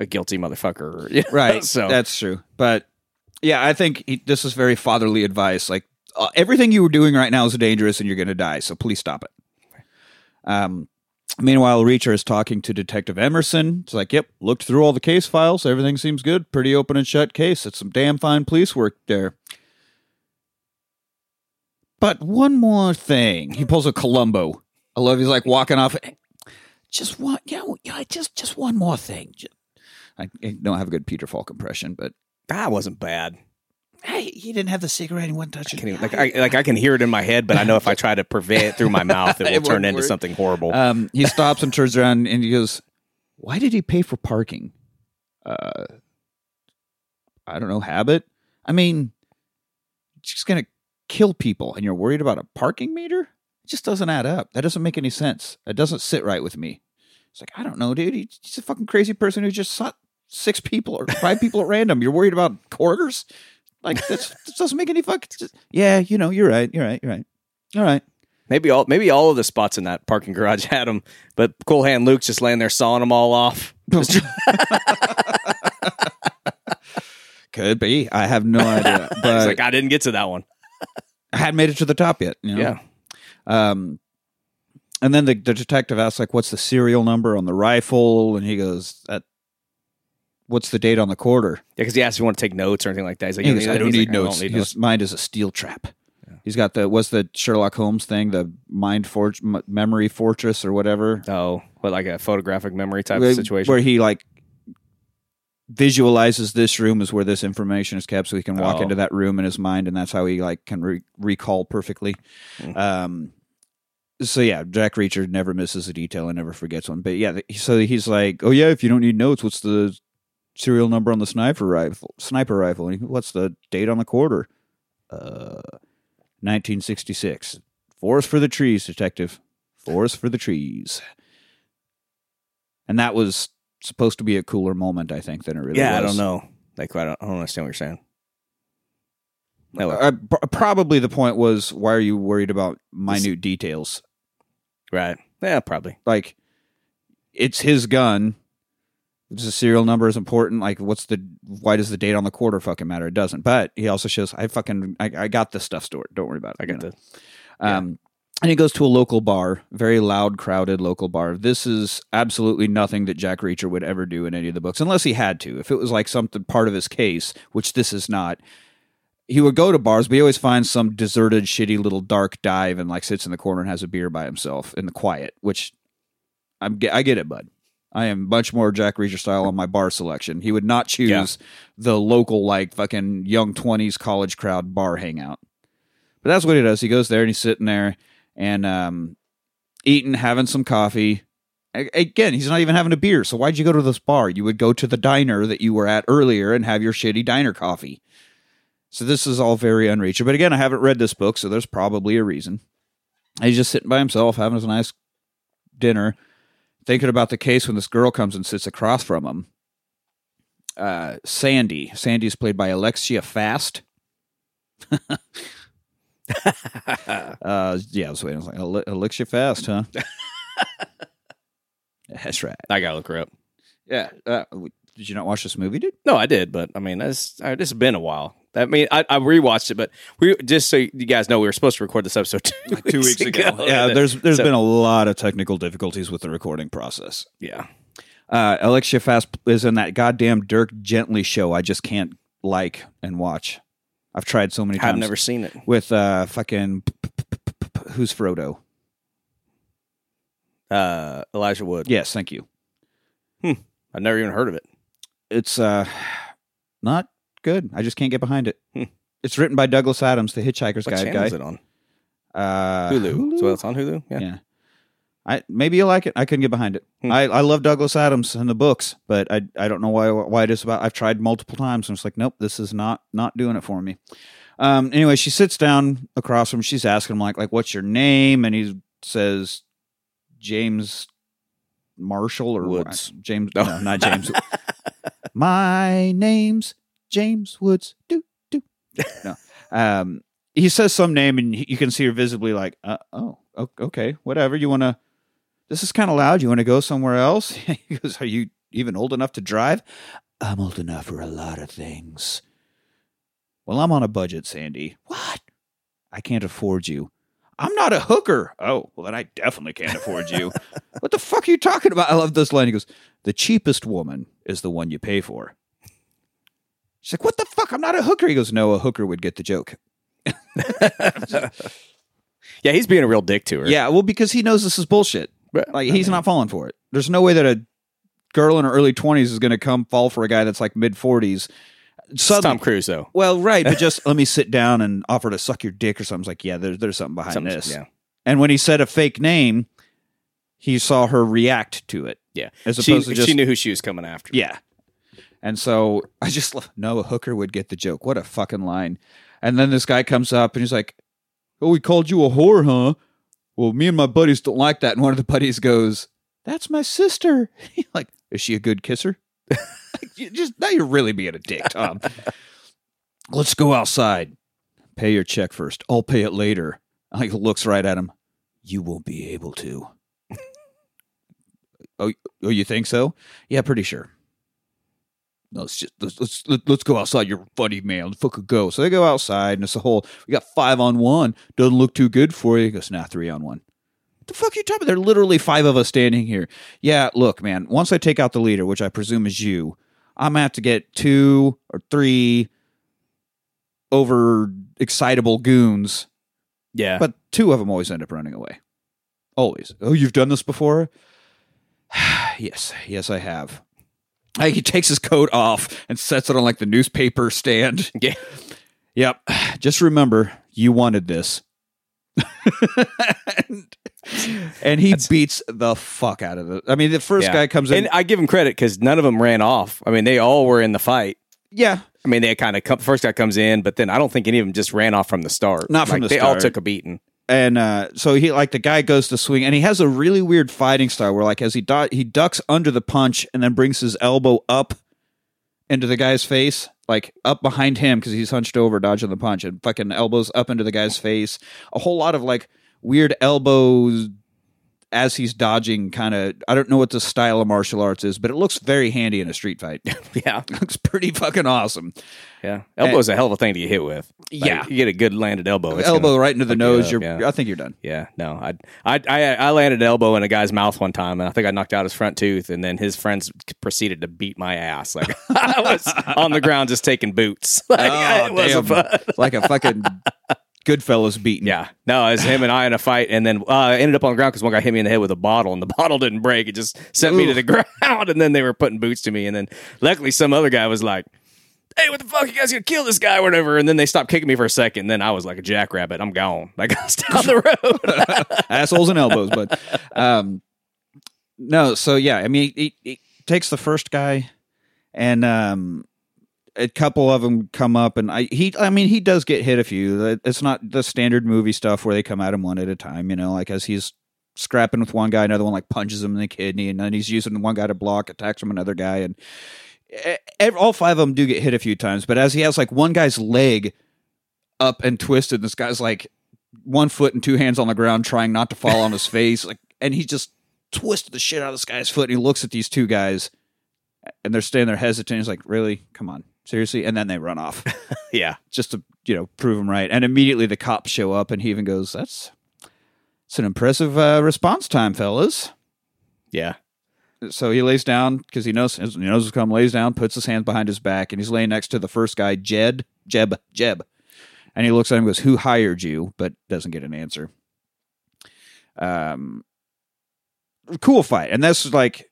a guilty motherfucker? you know? right. So that's true. But yeah, I think he, this is very fatherly advice. Like, uh, everything you were doing right now is dangerous and you're going to die. So please stop it. Um, meanwhile, Reacher is talking to Detective Emerson. It's like, yep, looked through all the case files. Everything seems good. Pretty open and shut case. It's some damn fine police work there. But one more thing. He pulls a Columbo. I love he's like walking off. Just one, yeah, yeah, just just one more thing. Ju- I, don't have a good Peter Falk impression, but that wasn't bad. hey, he didn't have the cigarette. He wouldn't touch I even, like I like I can hear it in my head, but I know if I try to purvey it through my mouth, it will It turn into work. something horrible. Um, he stops and turns around and he goes, "Why did he pay for parking? Uh, I don't know. Habit. I mean, it's just gonna kill people, and you're worried about a parking meter? It just doesn't add up. That doesn't make any sense. It doesn't sit right with me. It's like I don't know, dude. He's a fucking crazy person who just shot six people or five people at random. You're worried about quarters? Like that's, this doesn't make any fuck. Just, yeah, you know, you're right. You're right. You're right. All right. Maybe all maybe all of the spots in that parking garage had them, but Cool Hand Luke's just laying there sawing them all off. Could be. I have no idea. But like I didn't get to that one. I hadn't made it to the top yet. You know? Yeah. Um, and then the, the detective asks, like, what's the serial number on the rifle? And he goes, that, what's the date on the quarter? Yeah, because he asked if you want to take notes or anything like that. He's like, He goes, I don't need like, I notes. need His mind is a steel trap. He's got the, what's the Sherlock Holmes thing? The mind for, m- memory fortress or whatever. Oh, what like a photographic memory type where, of situation? where he like visualizes this room is where this information is kept so he can walk Oh. into that room in his mind and that's how he like can re- recall perfectly Hmm. um so yeah jack reacher never misses a detail and never forgets one but yeah so he's like oh yeah if you don't need notes what's the serial number on the sniper rifle sniper rifle and he, what's the date on the quarter uh 1966 forest for the trees detective forest for the trees and that was supposed to be a cooler moment, I think, than it really was. yeah, I don't know. Like, I don't, I don't understand what you're saying. No, Uh, probably the point was, why are you worried about minute details? Right? Yeah, probably. Like, it's his gun. Does the serial number is important? Like, what's the? Why does the date on the quarter fucking matter? It doesn't. But he also shows, I fucking, I, I got this stuff stored. Don't worry about it. I got the Um, and he goes to a local bar, very loud, crowded local bar. This is absolutely nothing that Jack Reacher would ever do in any of the books, unless he had to. If it was like something part of his case, which this is not, he would go to bars, but he always finds some deserted, shitty little dark dive and like sits in the corner and has a beer by himself in the quiet. Which I'm, I get it, bud. I am much more Jack Reacher style on my bar selection. He would not choose Yeah. the local, like fucking young twenties college crowd bar hangout. But that's what he does. He goes there and he's sitting there and um, eating, having some coffee. Again, he's not even having a beer. So why'd you go to this bar? You would go to the diner that you were at earlier and have your shitty diner coffee. So this is all very unreachable. But again, I haven't read this book, so there's probably a reason. He's just sitting by himself, having his nice dinner, thinking about the case when this girl comes and sits across from him. Uh, Sandy. Sandy's played by Alexia Fast. uh, yeah, I was waiting. I was like, "Ale- Alexia Fast, huh? That's right. I gotta look her up. Yeah. Uh, did you not watch this movie, dude? No, I did, but I mean, that's has been a while. I mean, I, I rewatched it, but we just so you guys know, we were supposed to record this episode two, Two weeks ago. Yeah, there's there's So- been a lot of technical difficulties with the recording process. yeah. Uh, Alexia Fast is in that goddamn Dirk Gently show. I just can't like and watch. I've tried so many times. I've never seen it. with uh fucking who's Frodo? Uh, Elijah Wood. Yes, thank you. Hmm. I've never even heard of it. It's uh not good. I just can't get behind it. Hmm. It's written by Douglas Adams, the Hitchhiker's What Guide guy. is it on? Uh, Hulu. So it's on Hulu. Yeah. Yeah. I maybe you like it. I couldn't get behind it. Hmm. I, I love Douglas Adams and the books, but I I don't know why why it is about. I've tried multiple times and it's like nope, this is not not doing it for me. Um. Anyway, she sits down across from. She's asking him like like what's your name, and he says James Marshall or Woods. James. No. No, not James. My name's James Woods. Do do. No. Um. He says some name, and you can see her visibly like, uh, oh, okay, whatever. You want to? This is kind of loud. You want to go somewhere else? he goes, Are you even old enough to drive? I'm old enough for a lot of things. Well, I'm on a budget, Sandy. What? I can't afford you. I'm not a hooker. Oh, well, then I definitely can't afford you. what the fuck are you talking about? I love this line. He goes, The cheapest woman is the one you pay for. She's like, What the fuck? I'm not a hooker. He goes, No, a hooker would get the joke. Yeah, he's being a real dick to her. Yeah, well, because he knows this is bullshit. But, Like I he's mean, not falling for it. There's no way that a girl in her early 20s is going to come fall for a guy that's like mid 40s. it's Suddenly, Tom Cruise though. well, right, but just let me sit down and offer to suck your dick or something. It's like, yeah, there's there's something behind this. Yeah. And when he said a fake name, he saw her react to it. Yeah. As She, opposed to just she knew who she was coming after. yeah. And so I just lo- know a hooker would get the joke. What a fucking line. And then this guy comes up and he's like, Oh, we called you a whore, huh? Well, me and my buddies don't like that. And one of the buddies goes, That's my sister. like, is she a good kisser? just now you're really being a dick, Tom. Let's go outside. Pay your check first. I'll pay it later. He looks right at him. You won't be able to. oh, oh, you think so? Yeah, pretty sure. No, let's just let's let's let- let's go outside. You're funny man. Let's fucking go. So they go outside, and it's a whole. We got five on one. Doesn't look too good for you. He goes, nah, three on one. What the fuck are you talking about? There are literally five of us standing here. Yeah, look, man. Once I take out the leader, which I presume is you, I'm gonna have to get two or three over excitable goons, Yeah. but two of them always end up running away. Always. Oh, you've done this before? yes, yes, I have. Like, he takes his coat off and sets it on like the newspaper stand. yeah. Yep. Just remember, you wanted this. and, and he beats the fuck out of it. I mean, the first Yeah. guy comes in. And I give him credit because none of them ran off. I mean, they all were in the fight. yeah. I mean, they kind of come, first guy comes in, but then I don't think any of them just ran off from the start. Not from Like, the they all took a beating. And uh, so he like the guy goes to swing, and he has a really weird fighting style where like as he do- he ducks under the punch and then brings his elbow up into the guy's face, like up behind him because he's hunched over dodging the punch, and fucking elbows up into the guy's face. A whole lot of like weird elbows as he's dodging. Kind of, I don't know what the style of martial arts is, but it looks very handy in a street fight. Yeah. looks pretty fucking awesome. Yeah. Elbow's a hell of a thing to get hit with. Like, Yeah. You get a good landed elbow. it's elbow right into the you nose. up, You're, yeah. I think you're done. Yeah, no, I, I, I, I landed an elbow in a guy's mouth one time, and I think I knocked out his front tooth, and then his friends proceeded to beat my ass. Like I was on the ground just taking boots. Like, Oh, it damn. like a fucking Goodfellas beating. Yeah, no, it was him and I in a fight, and then uh, I ended up on the ground because one guy hit me in the head with a bottle, and the bottle didn't break. It just sent me to the ground, and then they were putting boots to me, and then luckily some other guy was like. Hey, what the fuck? You guys gonna kill this guy or whatever? And then they stopped kicking me for a second. Then I was like a jackrabbit. I'm gone. Like I was down the road. assholes and elbows. But um, no, so yeah, I mean, he, he takes the first guy, and um, a couple of them come up, and I he I mean he does get hit a few. It's not the standard movie stuff where they come at him one at a time. You know, like as he's scrapping with one guy, another one like punches him in the kidney, and then he's using one guy to block, attacks from another guy, and all five of them do get hit a few times. But as he has like one guy's leg up and twisted, this guy's like one foot and two hands on the ground, trying not to fall on his face, like, and he just twisted the shit out of this guy's foot, and he looks at these two guys, and they're standing there hesitant. He's like, "Really? Come on." Seriously, and then they run off Yeah. just to you know prove him right. And immediately the cops show up, and he even goes, "That's it's an impressive uh, response time, fellas." Yeah. So he lays down because he knows he knows what's come. Lays down, puts his hands behind his back, and he's laying next to the first guy, Jed, Jeb, Jeb. And he looks at him, and goes, "Who hired you?" But doesn't get an answer. Um, cool fight, and that's like,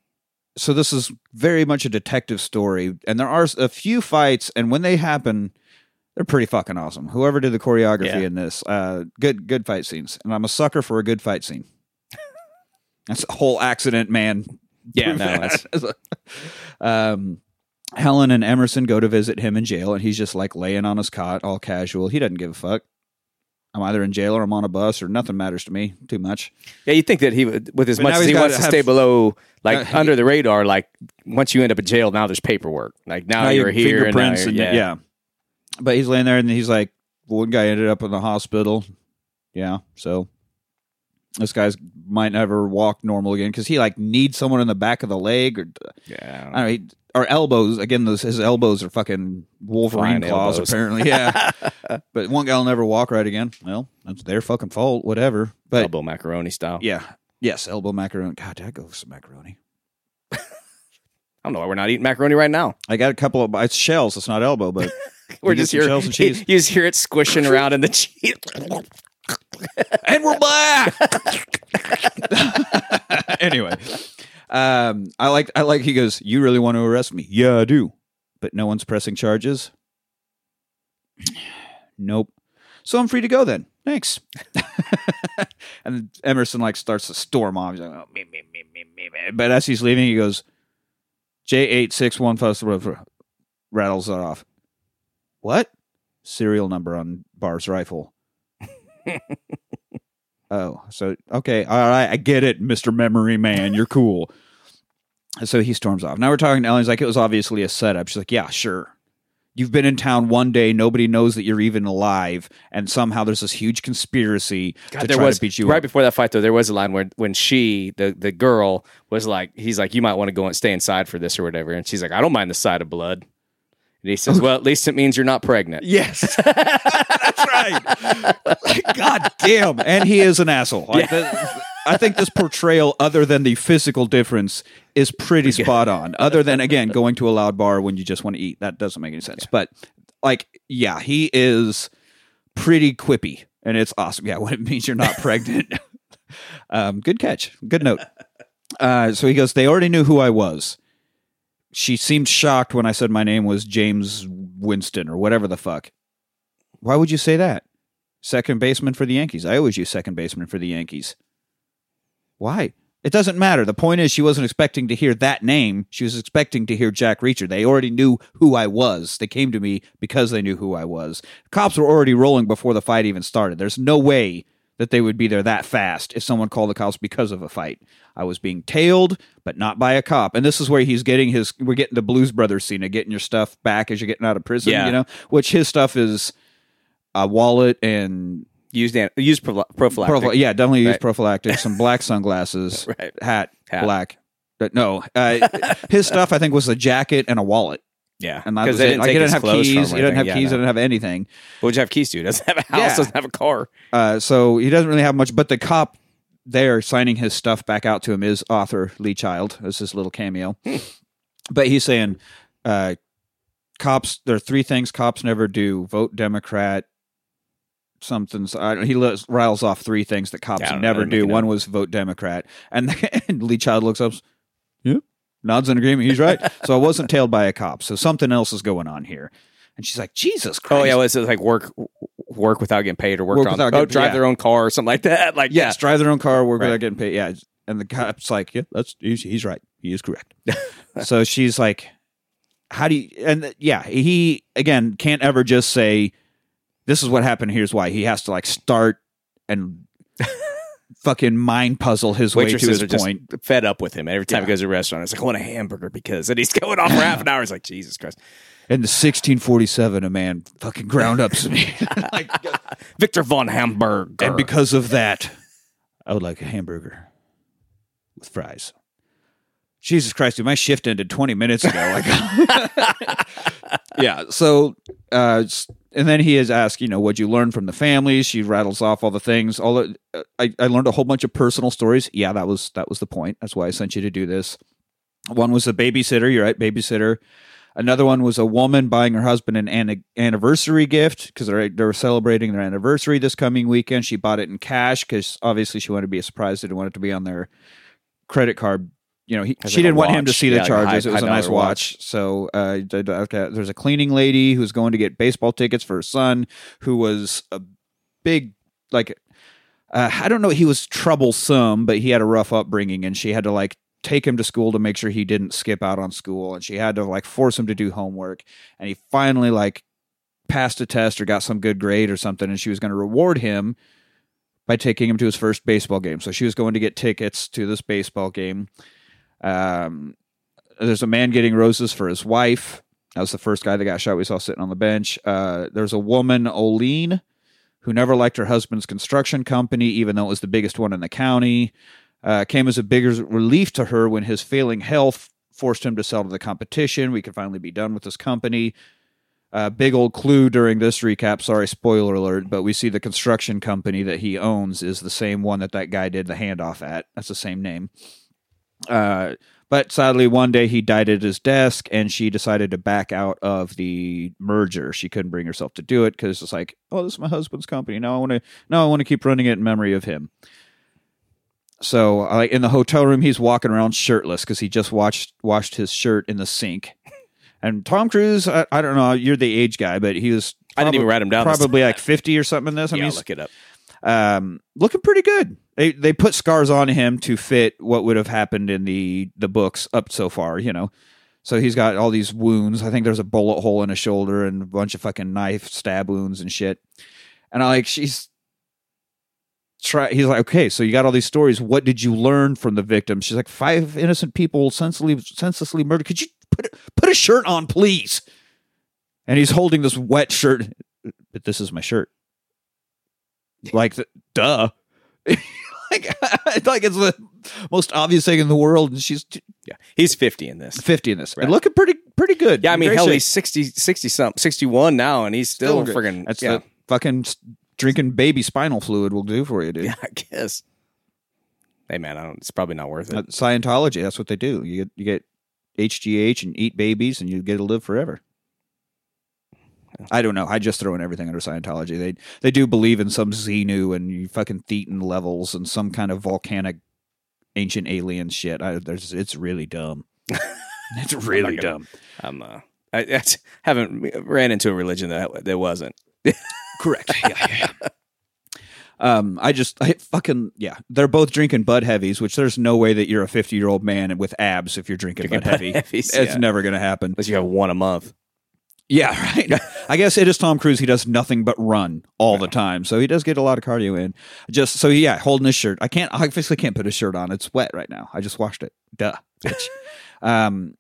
so this is very much a detective story, and there are a few fights, and when they happen, they're pretty fucking awesome. Whoever did the choreography Yeah. in this, uh, good good fight scenes, and I'm a sucker for a good fight scene. That's a whole accident, man. Yeah. No, that's, um, Helen and Emerson go to visit him in jail, and he's just like laying on his cot, all casual. He doesn't give a fuck. I'm either in jail or I'm on a bus, or nothing matters to me too much. yeah. You think that he would, with as But much as he wants to have- stay below, like Uh, under the radar, like once you end up in jail, now there's paperwork. Like now, Now you're you- here, fingerprints and yeah. yeah. But he's laying there, and he's like, one guy ended up in the hospital. Yeah, so this guy's might never walk normal again because he like needs someone in the back of the leg or Yeah. I don't know, he, or elbows. Again, those his elbows are fucking Wolverine Flying claws. elbows. Apparently, yeah. but one guy will never walk right again. Well, that's their fucking fault. Whatever. But elbow macaroni style. yeah, yes, elbow macaroni. God, I go some macaroni. I don't know why we're not eating macaroni right now. I got a couple of it's shells. It's not elbow, but We're just here. shells and cheese. You just hear it squishing around in the cheese. And we're back. anyway, um, I like I like he goes. You really want to arrest me? Yeah, I do. But no one's pressing charges. nope. So I'm free to go then. Thanks. and Emerson like starts to storm off. He's like, oh, me, me, me, me, me. But as he's leaving, he goes, J eight six one plus rattles it off. What? Serial number on Barr's rifle. Oh, so okay, all right, I get it, Mister Memory Man, you're cool. so he storms off. Now we're talking to Ellen. He's like, it was obviously a setup. She's like, yeah, sure. You've been in town one day, nobody knows that you're even alive, and somehow there's this huge conspiracy to there try was to beat you right up. before that fight though. There was a line where when she, the the girl, was like, he's like, you might want to go and stay inside for this or whatever, and she's like, I don't mind the sight of blood. And he says, well, at least it means you're not pregnant. Yes, right. God damn, and he is an asshole. Like, the- I think this portrayal, other than the physical difference, is pretty spot on. Other than again going to a loud bar when you just want to eat, that doesn't make any sense. But like, yeah, he is pretty quippy, and it's awesome. Yeah, when it means you're not pregnant. um, good catch. Good note. Uh, so he goes. They already knew who I was. She seemed shocked when I said my name was James Winston or whatever the fuck. Why would you say that? Second baseman for the Yankees. I always use second baseman for the Yankees. Why? It doesn't matter. The point is, she wasn't expecting to hear that name. She was expecting to hear Jack Reacher. They already knew who I was. They came to me because they knew who I was. Cops were already rolling before the fight even started. There's no way that they would be there that fast if someone called the cops because of a fight. I was being tailed, but not by a cop. And this is where he's getting his. We're getting the Blues Brothers scene of getting your stuff back as you're getting out of prison. Yeah. You know, which his stuff is a wallet and Use dan- use prophy- prophylactic. Prophy- yeah, definitely use Right. prophylactic. Some black sunglasses, Right. hat, Hat. black. But no, uh, his stuff I think was a jacket and a wallet, Yeah, and that because was it. Like, he didn't have keys. He didn't have anything. keys. He didn't have anything. What would you have keys to? Doesn't have a house. Yeah. Doesn't have a car. Uh, so he doesn't really have much. But the cop there signing his stuff back out to him is author Lee Child. This is little cameo. but he's saying, uh, cops. There are three things cops never do: vote Democrat. Something's. I don't, he lists, riles off three things that cops Yeah, I don't know. never do. One note. was vote Democrat, and, and Lee Child looks up. Yeah, nods in agreement. He's right. so I wasn't tailed by a cop. So something else is going on here. And she's like, Jesus Christ. Oh yeah, was it like work work without getting paid or work, Work on without oh getting- drive yeah. their own car or something like that? Like Yes, drive their own car, work Right. without getting paid. Yeah, and the cop's like, "Yeah, that's he's, he's right. He is correct." so she's like, how do you and yeah he again can't ever just say this is what happened. Here's why. He has to like start and fucking mind puzzle his way to his are just point. fed up with him. Every time he goes to a restaurant, it's like, I want a hamburger because, and he's going off for half an hour. It's like, Jesus Christ. in the 1647 a man fucking ground up to me. Like, Victor von Hamburg, and because of that i would like a hamburger with fries. Jesus christ dude my shift ended 20 minutes ago. Like yeah so uh and then he is asked you know what'd you learn from the family? She rattles off all the things. All the, uh, I, I learned a whole bunch of personal stories. Yeah that was that was the point. That's why i sent you to do this. One was a babysitter. You're right babysitter. Another one was a woman buying her husband an, an anniversary gift because they're, they're celebrating their anniversary this coming weekend. She bought it in cash because obviously she wanted to be a surprise. Didn't want it to be on their credit card you know, he, she like didn't want him to see the Yeah, like charges. high- it was a nice watch. watch. So uh, d- d- okay, there's a cleaning lady who's going to get baseball tickets for her son, who was a big like uh, I don't know. He was troublesome, but he had a rough upbringing, and she had to like take him to school to make sure he didn't skip out on school, and she had to like force him to do homework, and he finally like passed a test or got some good grade or something, and she was going to reward him by taking him to his first baseball game. So she was going to get tickets to this baseball game. Um, there's a man getting roses for his wife. That was the first guy that got shot. We saw sitting on the bench. Uh, there's a woman, Oline, who never liked her husband's construction company, even though it was the biggest one in the county. Uh, came as a big relief to her when his failing health forced him to sell to the competition. We could finally be done with this company. Uh, big old clue during this recap. Sorry, spoiler alert, but we see the construction company that he owns is the same one that that guy did the handoff at. That's the same name. Uh, but sadly, one day he died at his desk, and she decided to back out of the merger. She couldn't bring herself to do it because it's like, oh, this is my husband's company. Now I want to, now I want to keep running it in memory of him. So, like in the hotel room, he's walking around shirtless because he just watched washed his shirt in the sink. And Tom Cruise, I, I don't know, you're the age guy, but he was I didn't even write him down Probably like fifty or something. In this, I yeah, mean, look it up. um, looking pretty good. They they put scars on him to fit what would have happened in the the books up so far, you know. So he's got all these wounds. I think there's a bullet hole in his shoulder and a bunch of fucking knife stab wounds and shit. And I like she's try. He's like, okay, so you got all these stories. What did you learn from the victims? She's like, five innocent people senselessly senselessly murdered. Could you put put a shirt on, please? And he's holding this wet shirt. But this is my shirt. Like, duh. like, like it's the most obvious thing in the world, and she's Yeah. He's 50 in this. fifty in this, Right. and looking pretty pretty good. Yeah, I mean, Great hell, shape. he's 60, 60 something, 61 now, and he's still, good. friggin' That's yeah. the fucking drinking baby spinal fluid will do for you, dude. yeah, I guess. Hey, man, I don't, it's probably not worth it. Uh, Scientology, that's what they do. You get you get HGH and eat babies, and you get to live forever. I don't know. I just throw in everything under Scientology. They they do believe in some Xenu and fucking Thetan levels and some kind of volcanic ancient alien shit. I, there's it's really dumb. it's really gonna- dumb. I'm, uh, I, I haven't ran into a religion that that wasn't. Correct. Yeah, yeah, yeah. Um, I just, I fucking, yeah. They're both drinking Bud Heavies, which there's no way that you're a 50 year old man with abs if you're drinking, Drinking Bud Heavy. Heavies, it's yeah. never going to happen. Unless you have one a month. Yeah, right. I guess it is Tom Cruise. He does nothing but run all the time, so he does get a lot of cardio in. Just so yeah, holding his shirt. I can't. I obviously can't put his shirt on. It's wet right now. I just washed it. Duh. Bitch. um.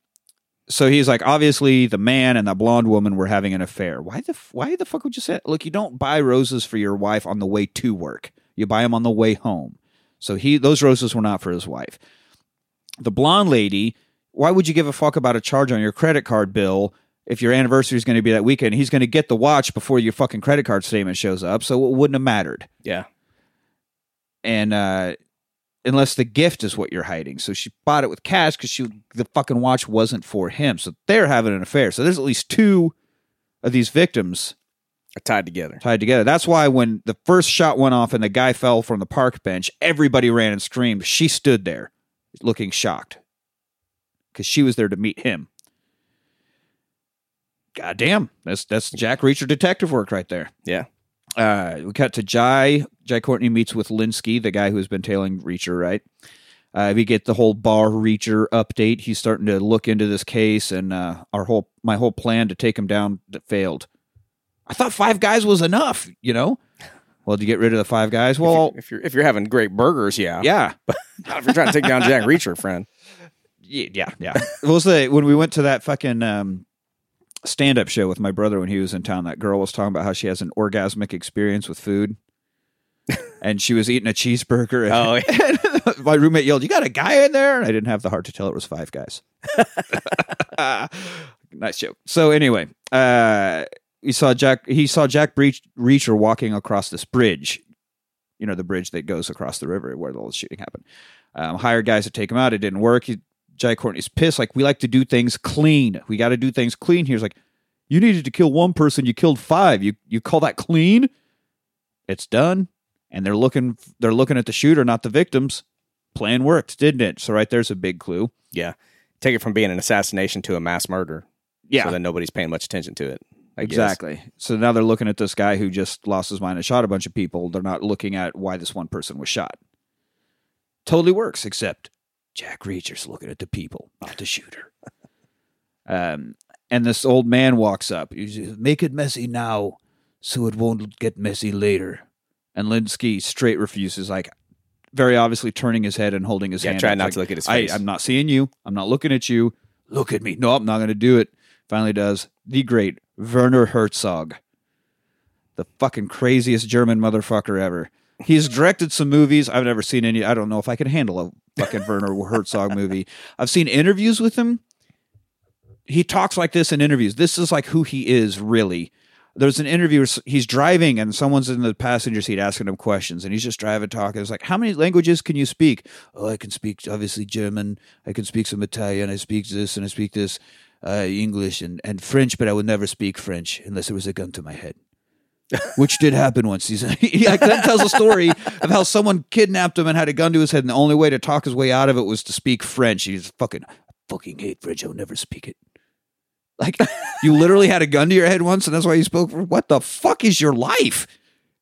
So he's like, obviously, the man and the blonde woman were having an affair. Why the Why the fuck would you say? Look, you don't buy roses for your wife on the way to work. You buy them on the way home. So he those roses were not for his wife. The blonde lady. Why would you give a fuck about a charge on your credit card bill if your anniversary is going to be that weekend? He's going to get the watch before your fucking credit card statement shows up, so it wouldn't have mattered. Yeah. And uh, unless the gift is what you're hiding, so she bought it with cash because she the fucking watch wasn't for him. So they're having an affair. So there's at least two of these victims Are tied together. tied together. That's why when the first shot went off and the guy fell from the park bench, everybody ran and screamed. She stood there looking shocked because she was there to meet him. God damn, that's that's Jack Reacher detective work right there. Yeah. Uh, we cut to Jai. Jai Courtney meets with Linsky, the guy who's been tailing Reacher, right? Uh, we get the whole bar reacher update. He's starting to look into this case, and uh, our whole my whole plan to take him down failed. I thought five guys was enough, you know. Well, to get rid of the five guys, well, if you're if you're having great burgers, yeah, yeah, Not if you're trying to take down Jack Reacher, friend. yeah, yeah, yeah. Was the when we went to that fucking um, stand up show with my brother when he was in town? That girl was talking about how she has an orgasmic experience with food, and she was eating a cheeseburger. And, Oh, my roommate yelled, "You got a guy in there?" And I didn't have the heart to tell it was five guys. nice joke. So anyway, uh, he saw Jack. He saw Jack Breach, Reacher walking across this bridge. You know the bridge that goes across the river where all the shooting happened. Um, hired guys to take him out. It didn't work. He, Jai Courtney's pissed. Like we like to do things clean. We got to do things clean. He was like, "You needed to kill one person. You killed five. You you call that clean? It's done." And they're looking. They're looking at the shooter, not the victims. Plan worked, didn't it? So right there's a big clue. yeah. Take it from being an assassination to a mass murder. Yeah. So then nobody's paying much attention to it. I guess. Exactly. So now they're looking at this guy who just lost his mind and shot a bunch of people. They're not looking at why this one person was shot. Totally works, except Jack Reacher's looking at the people, not the shooter. um, and this old man walks up. He says, "Make it messy now, so it won't get messy later." And Linsky straight refuses, like very obviously turning his head and holding his Yeah, hand. try up, not like, to look at his I, face. I'm not seeing you. I'm not looking at you. Look at me. No, I'm not going to do it. Finally does. The great Werner Herzog. The fucking craziest German motherfucker ever. He's directed some movies. I've never seen any. I don't know if I can handle a fucking Werner Herzog movie. I've seen interviews with him. He talks like this in interviews. This is like who he is, really. There's an interview. He's driving and someone's in the passenger seat asking him questions, and he's just driving, talking. It's like, how many languages can you speak? Oh, I can speak obviously German. I can speak some Italian. I speak this and I speak this uh, English and, and French, but I would never speak French unless there was a gun to my head. Which did happen once. He's he then tells a story of how someone kidnapped him and had a gun to his head, and the only way to talk his way out of it was to speak French. He's fucking fucking hate French. I'll never speak it. Like you literally had a gun to your head once, and that's why you spoke. What the fuck is your life?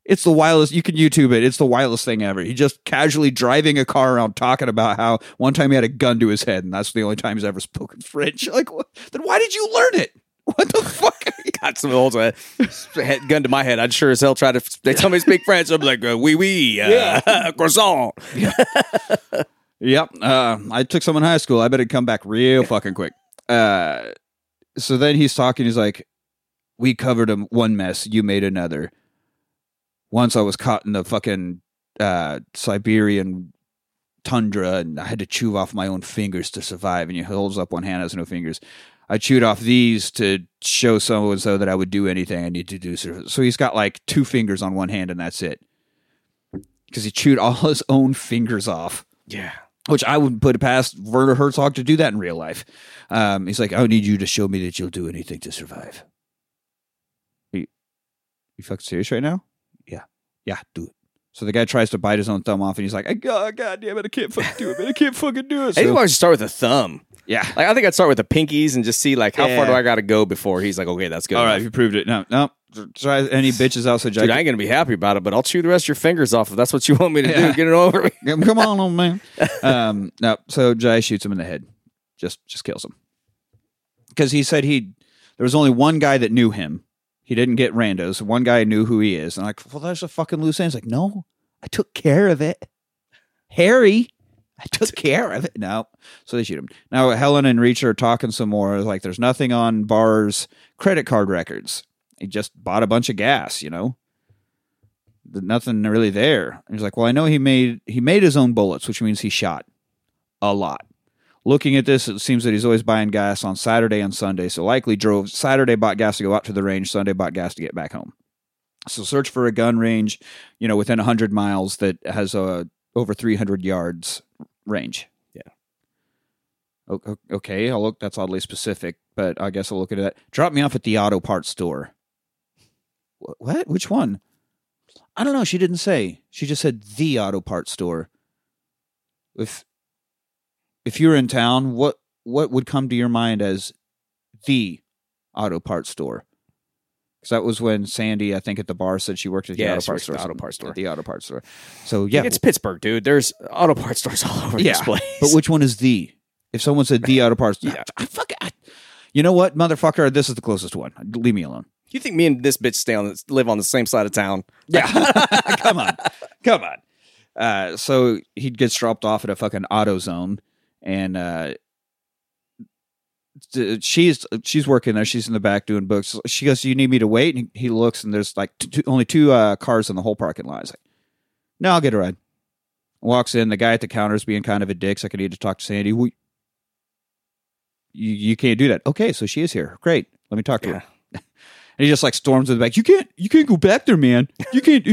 It's the wildest. You can YouTube it. It's the wildest thing ever. He just casually driving a car around talking about how one time he had a gun to his head, and that's the only time he's ever spoken French. Like, what? then why did you learn it? What the fuck? Got some old uh, gun to my head. I'd sure as hell try to. They tell me to speak French. I'm like, uh, oui, oui, uh, croissant. Yep. Uh, I took some in high school. I bet it'd come back real fucking quick. Uh, so then he's talking. He's like, "We covered him one mess. You made another." Once I was caught in the fucking uh, Siberian tundra, and I had to chew off my own fingers to survive. And he holds up one hand, has no fingers. I chewed off these to show so and so that I would do anything I need to do. So he's got like two fingers on one hand, and that's it. Because he chewed all his own fingers off Yeah. which I wouldn't put it past Werner Herzog to do that in real life. Um, he's like, I need you to show me that you'll do anything to survive. You, you fucking serious right now? Yeah. Yeah, do it. So the guy tries to bite his own thumb off, and he's like, "I- God, damn it, I can't fucking do it, man. I can't fucking do it. I think So, I should start with a thumb. Yeah. Like I think I'd start with the pinkies and just see like how far Yeah. do I got to go before he's like, okay, that's good. All right, you proved it. No, no. Try any bitches out so Dude, I ain't gonna be happy about it, but I'll chew the rest of your fingers off if that's what you want me to do. Get it over. Yeah, Come on, old man. Um, no, so Jai shoots him in the head, just just kills him because he said he there was only one guy that knew him. He didn't get randos. One guy knew who he is, and like, well, there's a fucking loose end. He's like, no, I took care of it, Harry. I took care of it. No, so they shoot him. Now Helen and Reacher are talking some more. Like, there's nothing on Barr's credit card records. He just bought a bunch of gas, you know. Nothing really there. And he's like, well, I know he made he made his own bullets, which means he shot a lot. Looking at this, it seems that he's always buying gas on Saturday and Sunday. So likely drove Saturday, bought gas to go out to the range. Sunday, bought gas to get back home. So search for a gun range, you know, within hundred miles that has a over three hundred yards range. Yeah. Okay, I'll look. That's oddly specific, but I guess I'll look at that. Drop me off at the auto parts store. What? Which one? I don't know. She didn't say. She just said the auto parts store. If if you're in town, what what would come to your mind as the auto parts store? Because that was when Sandy, I think, at the bar said she worked at the Yeah, auto parts store. auto parts store. At the auto parts store. So yeah, It's Pittsburgh, dude. There's auto parts stores all over yeah. this place. But which one is the? If someone said the auto parts, Yeah. I, fuck it. I- you know what, motherfucker? This is the closest one. Leave me alone. you think me and this bitch stay on live on the same side of town? Yeah, come on, come on. Uh, so he gets dropped off at a fucking auto zone, and uh, she's she's working there. She's in the back doing books. She goes, "You need me to wait?" And he looks, and there's like two, only two uh, cars in the whole parking lot. He's like, "No, I'll get a ride." Walks in. The guy at the counter is being kind of a dick. So I need to talk to Sandy. We, you you can't do that. Okay, so she is here. Great. Let me talk to Yeah. her. And he just like storms in the back. You can't, you can't go back there, man. You can't.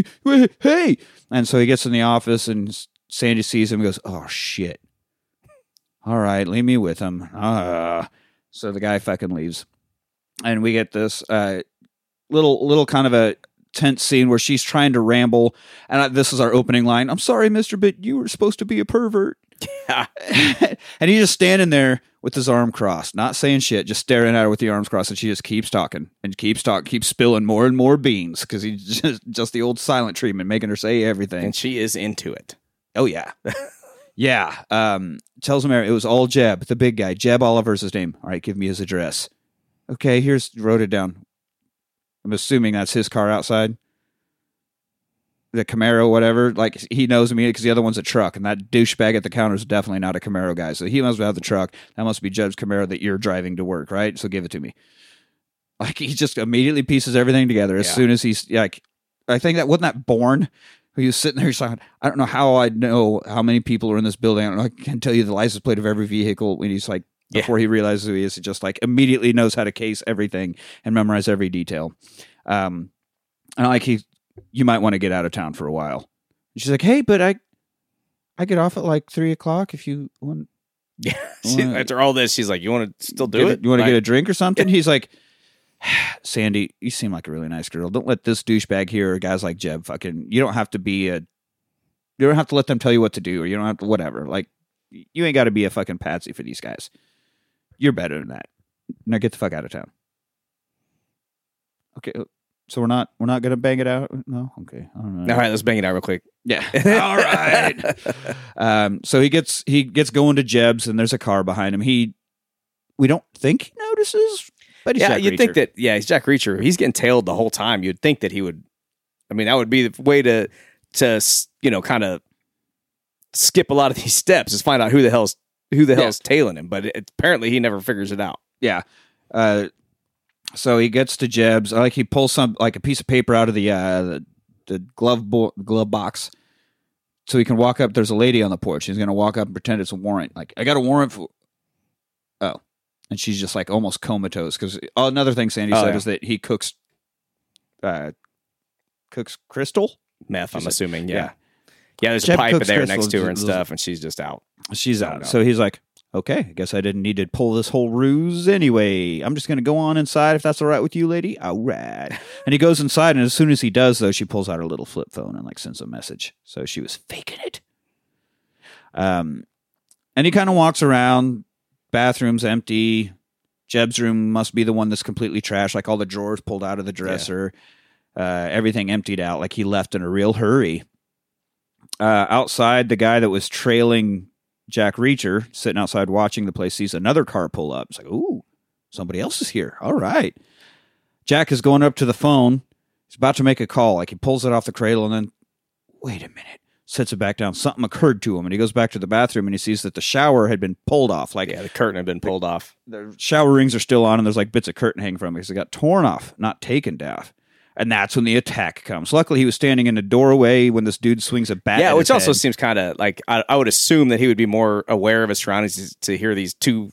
Hey, and so he gets in the office, and Sandy sees him. and goes, "Oh shit! All right, leave me with him." Uh, so the guy fucking leaves, and we get this uh, little, little kind of a tense scene where she's trying to ramble, and I, this is our opening line. I'm sorry, Mister, but you were supposed to be a pervert. Yeah. and he's just standing there with his arm crossed, not saying shit, just staring at her with the arms crossed, and she just keeps talking and keeps talking, keeps spilling more and more beans because he's just just the old silent treatment, making her say everything. And she is into it. oh yeah, yeah. Um, tells him it was all Jeb, the big guy. Jeb Oliver's his name. All right, give me his address. Okay, here's wrote it down. I'm assuming that's his car outside. The Camaro, whatever. Like he knows me because the other one's a truck, and that douchebag at the counter is definitely not a Camaro guy. So he must have the truck. That must be Jeb's Camaro that you're driving to work, right? So give it to me. Like he just immediately pieces everything together as Yeah. soon as he's like. I think that wasn't that born. He was sitting there. He's like, I don't know how I know how many people are in this building. I don't know. I can tell you the license plate of every vehicle. When he's like, Yeah. before he realizes who he is, he just like immediately knows how to case everything and memorize every detail. Um, and like he, you might want to get out of town for a while. She's like, hey, but I, I get off at like three o'clock. If you want, Yeah. Well, after all this, she's like, "You want to still do it? a- you want to get a drink or something? He's like, Sandy, you seem like a really nice girl. Don't let this douchebag here or guys like Jeb fucking. You don't have to be a. You don't have to let them tell you what to do, or you don't have to whatever. Like, you ain't got to be a fucking patsy for these guys. You're better than that. Now get the fuck out of town. Okay, uh, so we're not we're not gonna bang it out. No, okay, all right. All right, let's bang it out real quick. Yeah. All right. um, so he gets he gets going to Jeb's and there's a car behind him. He we don't think he notices, but he's yeah, Jack you'd think that. Yeah, he's Jack Reacher. He's getting tailed the whole time. You'd think that he would. I mean, that would be the way to to you know kind of skip a lot of these steps is find out who the hell's who the Yeah. hell's tailing him. But it, apparently, he never figures it out. Yeah. Uh, so he gets to Jeb's. Like he pulls some like a piece of paper out of the uh, the, the glove bo- glove box, so he can walk up. There's a lady on the porch. He's gonna walk up and pretend it's a warrant. Like I got a warrant for. And she's just like almost comatose because another thing Sandy Oh, said yeah. is that he cooks, uh, cooks crystal. Meth, I'm like- assuming. yeah. Yeah. Yeah, there's Jeb a pipe there next to her and stuff, and she's just out. She's out. So he's like, okay, I guess I didn't need to pull this whole ruse anyway. I'm just going to go on inside if that's all right with you, lady. All right. and he goes inside, and as soon as he does, though, she pulls out her little flip phone and like sends a message. So she was faking it. Um, and he kind of walks around. Bathroom's empty. Jeb's room must be the one that's completely trashed, like all the drawers pulled out of the dresser, uh, everything emptied out, like he left in a real hurry. Uh, outside, the guy that was trailing Jack Reacher, sitting outside watching the place, sees another car pull up. It's like, ooh, somebody else is here. All right. Jack is going up to the phone. He's about to make a call. Like he pulls it off the cradle and then, wait a minute, sets it back down. Something occurred to him, and he goes back to the bathroom and he sees that the shower had been pulled off. Like Yeah, the curtain had been pulled off. the shower rings are still on, and there's like bits of curtain hanging from it because it got torn off, not taken down. And that's when the attack comes. Luckily, he was standing in a doorway when this dude swings a bat. Yeah, which also head. seems kind of like I, I would assume that he would be more aware of his surroundings to hear these two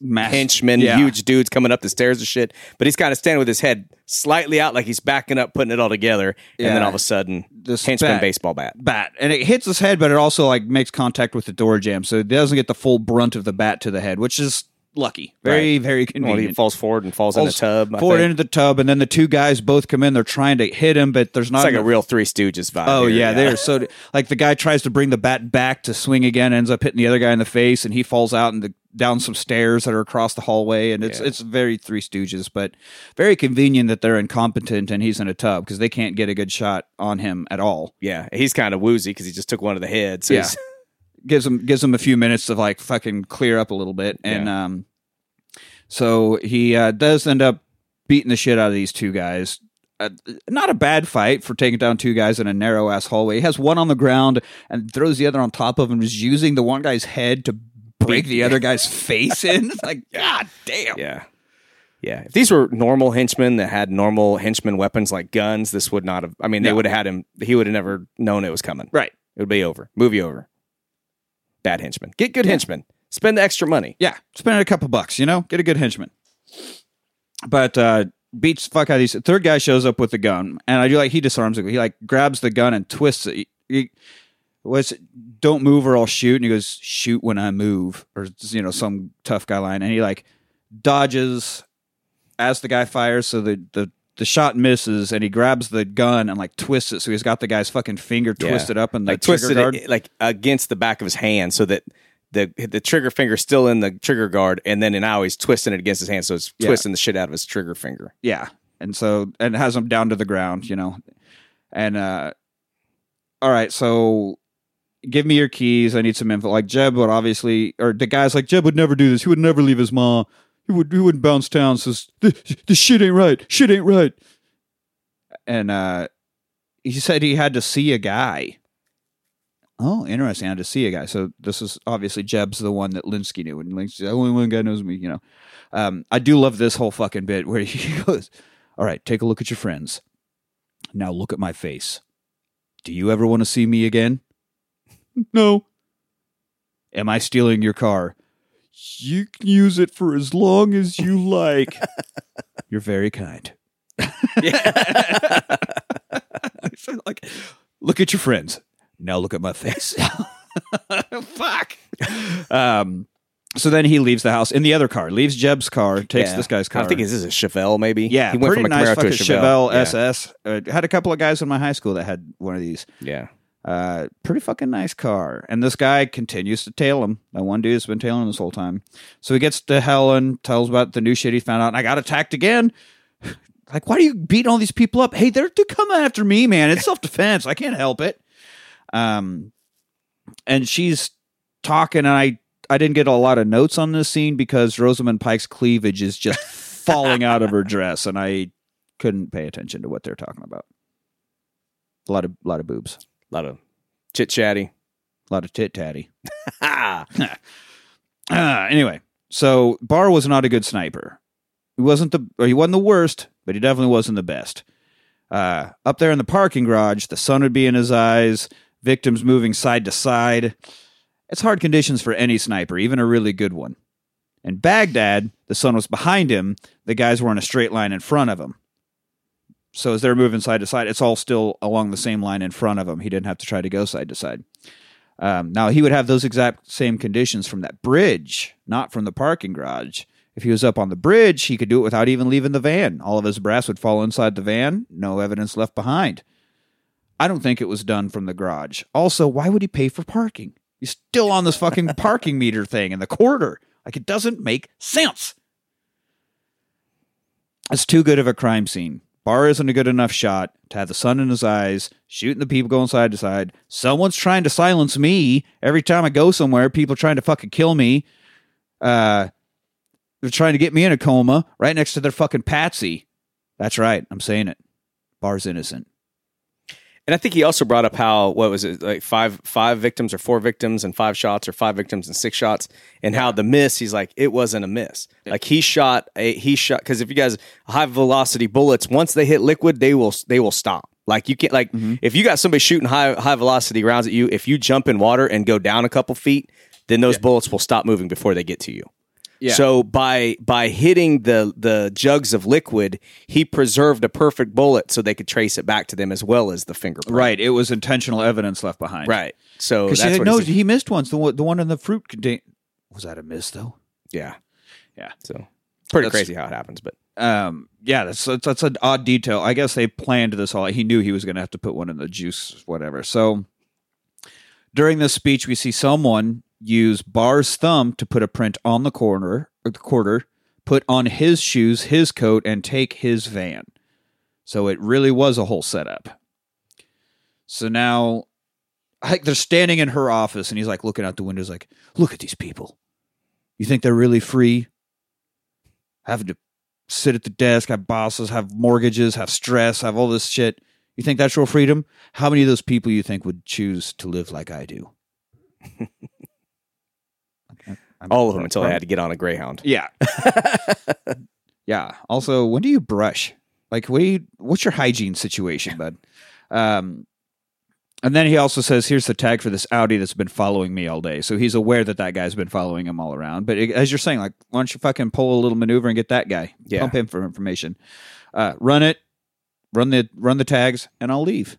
Mass- henchmen, Yeah. huge dudes coming up the stairs and shit. But he's kind of standing with his head slightly out, like he's backing up, putting it all together, and then all of a sudden, This henchman bat- baseball bat. bat and it hits his head but it also like makes contact with the door jam so it doesn't get the full brunt of the bat to the head which is lucky very very convenient. Well, he falls forward and falls, in the tub. Forward into the tub and then the two guys both come in they're trying to hit him but there's not it's like a real Three Stooges vibe. Oh here, yeah, they're so like the guy tries to bring the bat back to swing again, ends up hitting the other guy in the face, and he falls out, and the down some stairs that are across the hallway, and it's Yeah. it's very Three Stooges, but very convenient that they're incompetent and he's in a tub because they can't get a good shot on him at all. Yeah, he's kind of woozy because he just took one of the heads. So Yeah. gives him gives him a few minutes to like fucking clear up a little bit, and um, so he uh, does end up beating the shit out of these two guys. Uh, not a bad fight for taking down two guys in a narrow ass hallway. He has one on the ground and throws the other on top of him. Is using the one guy's head to break the other guy's face in. It's like god damn. Yeah. Yeah. If these were normal henchmen that had normal henchman weapons like guns, this would not have. I mean, they No. would have had him. He would have never known it was coming. Right. It would be over. Movie over. Bad henchmen. Get good henchmen. Spend the extra money. Yeah, spend a couple bucks, you know, get a good henchman. But uh beats the fuck out of these. Third guy shows up with the gun, and I do like he disarms it. He like grabs the gun and twists it. He, he was don't move or I'll shoot, and he goes shoot when I move, or you know some tough guy line, and he like dodges as the guy fires, so the the the shot misses, and he grabs the gun and like twists it, so he's got the guy's fucking finger Yeah. twisted up and Like twisted guard. it like against the back of his hand so that the the trigger finger's still in the trigger guard, and then now he's twisting it against his hand, so it's Yeah. twisting the shit out of his trigger finger. Yeah. And so and it has him down to the ground, you know. And uh all right, so give me your keys. I need some info. Like Jeb would obviously or the guy's like, Jeb would never do this. He would never leave his mom. He would he wouldn't bounce town, says this, this shit ain't right. Shit ain't right. And uh he said he had to see a guy. Oh, interesting. I had to see a guy. So this is obviously Jeb's the one that Linsky knew, and Linsky's the only one guy knows me, you know. Um, I do love this whole fucking bit where he goes, All right, take a look at your friends. Now look at my face. Do you ever want to see me again? No. Am I stealing your car? You can use it for as long as you like. You're very kind. Like, look at your friends. Now look at my face. Fuck. Um, so then he leaves the house in the other car, leaves Jeb's car, takes Yeah. this guy's car. I think this is a Chevelle, maybe. yeah, he went pretty from a nice Camaro to a Chevelle. Chevelle Yeah. SS. Uh, had a couple of guys in my high school that had one of these. Yeah. Uh, pretty fucking nice car. And this guy continues to tail him. That one dude's been tailing him this whole time. So he gets to Helen, tells about the new shit he found out, and I got attacked again. Like, why do you beating all these people up? Hey, they're to come after me, man. It's self defense. I can't help it. Um, and she's talking, and I I didn't get a lot of notes on this scene because Rosamund Pike's cleavage is just falling out of her dress, and I couldn't pay attention to what they're talking about. A lot of lot of boobs, A lot of chit chatty. a lot of tit tatty. Uh, anyway, so Barr was not a good sniper. He wasn't the or he wasn't the worst, but he definitely wasn't the best. Uh, up there in the parking garage, the sun would be in his eyes, victims moving side to side. It's hard conditions for any sniper, even a really good one. In Baghdad, the sun was behind him, the guys were in a straight line in front of him. So as they're moving side to side, it's all still along the same line in front of him. He didn't have to try to go side to side. Um, now he would have those exact same conditions from that bridge, not from the parking garage. If he was up on the bridge, he could do it without even leaving the van. All of his brass would fall inside the van, no evidence left behind. I don't think it was done from the garage. Also, why would he pay for parking? He's still on this fucking parking meter thing in the quarter. Like it doesn't make sense. It's too good of a crime scene. Barr isn't a good enough shot to have the sun in his eyes, shooting the people going side to side. Someone's trying to silence me. Every time I go somewhere, people are trying to fucking kill me. Uh, they're trying to get me in a coma right next to their fucking patsy. That's right. I'm saying it. Barr's innocent. And I think he also brought up how what was it like five five victims or four victims and five shots or five victims and six shots and how the miss he's like it wasn't a miss. Like he shot a he shot because if you guys high velocity bullets once they hit liquid they will they will stop. Like you can't like mm-hmm. if you got somebody shooting high high velocity rounds at you if you jump in water and go down a couple feet then those bullets will stop moving before they get to you. Yeah. So by by hitting the the jugs of liquid, he preserved a perfect bullet so they could trace it back to them as well as the fingerprint. Right. It was intentional evidence left behind. Right. So that's what no, he missed once. The one, the one in the fruit contain. Was that a miss though? yeah. Yeah. So pretty That's- crazy how it happens, but Um. Yeah. That's that's, that's an odd detail. I guess they planned this all. He knew he was going to have to put one in the juice, whatever. So during this speech, we see someone use Barr's thumb to put a print on the corner, or the quarter, put on his shoes, his coat, and take his van. So it really was a whole setup. So now, like, they're standing in her office, and he's like looking out the windows, like, "Look at these people. You think they're really free? Having to sit at the desk, have bosses, have mortgages, have stress, have all this shit. You think that's real freedom? How many of those people you think would choose to live like I do? I'm- All of them until I had to get on a Greyhound. Yeah. yeah. Also, when do you brush? Like, what do you, what's your hygiene situation, bud? Um, and then he also says, here's the tag for this Audi that's been following me all day. So he's aware that that guy's been following him all around. But it- as you're saying, like, why don't you fucking pull a little maneuver and get that guy? Yeah. Pump him for information. Uh, run it, run the run the tags, and I'll leave.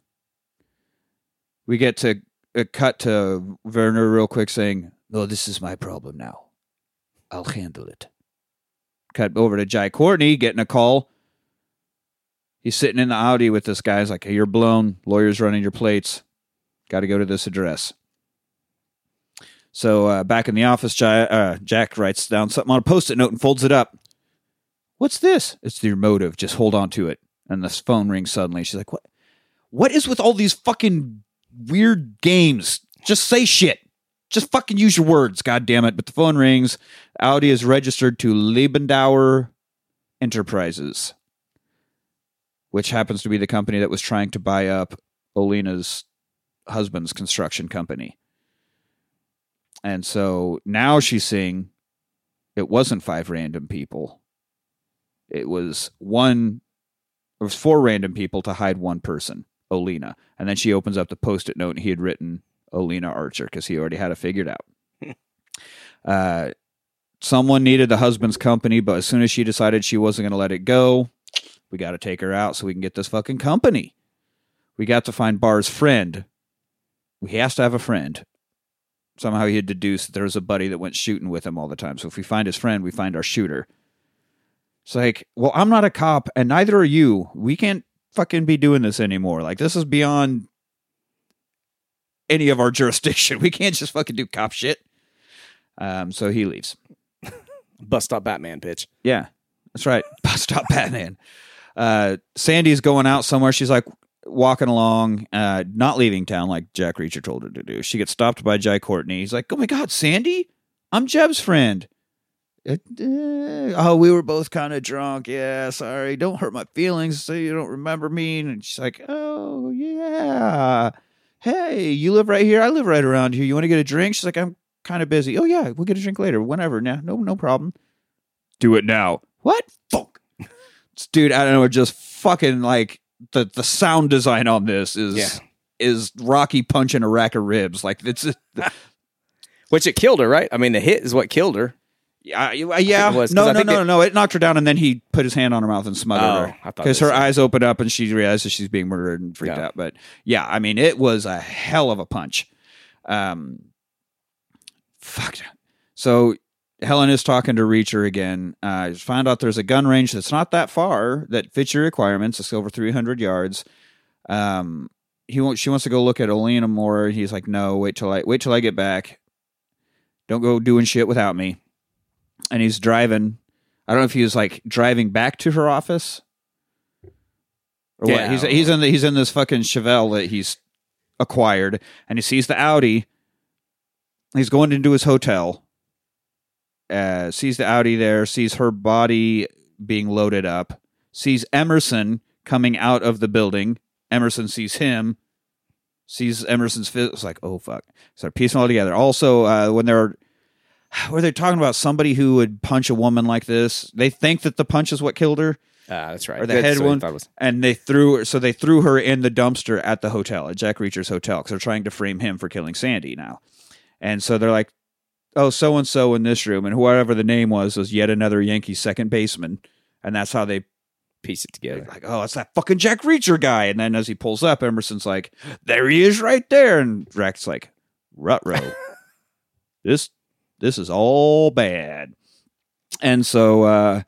We get to a cut to Werner real quick saying, "No, this is my problem now. I'll handle it." Cut over to Jai Courtney getting a call. He's sitting in the Audi with this guy. He's like, hey, "You're blown. Lawyer's running your plates. Got to go to this address." So uh, back in the office, Jai, uh, Jack writes down something on a post-it note and folds it up. What's this? It's your motive. Just hold on to it. And this phone rings suddenly. She's like, "What? What is with all these fucking weird games? Just say shit. Just fucking use your words. God damn it!" But the phone rings. Audi is registered to Liebendauer Enterprises, which happens to be the company that was trying to buy up Olina's husband's construction company. And so now she's seeing it wasn't five random people. It was one, it was four random people to hide one person, Olina. And then she opens up the post it note he had written Olena Archer because he already had it figured out. uh, someone needed the husband's company, but as soon as she decided she wasn't going to let it go, we got to take her out so we can get this fucking company. We got to find Barr's friend. He has to have a friend somehow he had deduced that there was a buddy that went shooting with him all the time. So if we find his friend, we find our shooter. It's like, well, I'm not a cop, and neither are you. We can't fucking be doing this anymore. Like this is beyond any of our jurisdiction. We can't just fucking do cop shit. Um, so he leaves. Bus stop Batman pitch. Yeah, that's right. Bus stop Batman. Uh, Sandy's going out somewhere. She's like walking along, uh, not leaving town like Jack Reacher told her to do. She gets stopped by Jai Courtney. He's like, "Oh my god, Sandy, I'm Jeb's friend." Uh, uh, oh, we were both kind of drunk. Yeah, sorry. Don't hurt my feelings. So you don't remember me. And she's like, "Oh yeah, hey, you live right here. I live right around here. You want to get a drink?" She's like, "I'm kind of busy." Oh yeah, we'll get a drink later. Whenever. Nah, no, no problem. Do it now. What? Fuck. Dude, I don't know. Just fucking like the the sound design on this is Yeah. is Rocky punching a rack of ribs. Like it's Which it killed her, right? I mean, the hit is what killed her. Yeah yeah was, no no no no no it knocked her down and then he put his hand on her mouth and smothered Oh, her because her eyes opened up and she realizes she's being murdered and freaked Yeah. out. But yeah, I mean it was a hell of a punch. Um, fuck. So Helen is talking to Reacher again. Uh, found out there's a gun range that's not that far that fits your requirements. It's over 300 yards. Um, he wants she wants to go look at Olena more. He's like, no, wait till I wait till I get back. Don't go doing shit without me. And he's driving. I don't know if he was like driving back to her office or Yeah, what. He's he's in the, he's in this fucking Chevelle that he's acquired, and he sees the Audi. He's going into his hotel. Uh, sees the Audi there. Sees her body being loaded up. Sees Emerson coming out of the building. Emerson sees him. Sees Emerson's. It's like, oh fuck. Start piecing all together. Also, uh, when they're were they talking about somebody who would punch a woman like this? They think that the punch is what killed her, Ah, that's right. or the head one, was- and they threw her. So they threw her in the dumpster at the hotel, at Jack Reacher's hotel, because they're trying to frame him for killing Sandy now. And so they're like, "Oh, so and so in this room," and whoever the name was was yet another Yankee second baseman, and that's how they piece it together. like, "Oh, it's that fucking Jack Reacher guy." And then as he pulls up, Emerson's like, "There he is, right there," and Drax's like, "Rutro, this this is all bad." And so uh,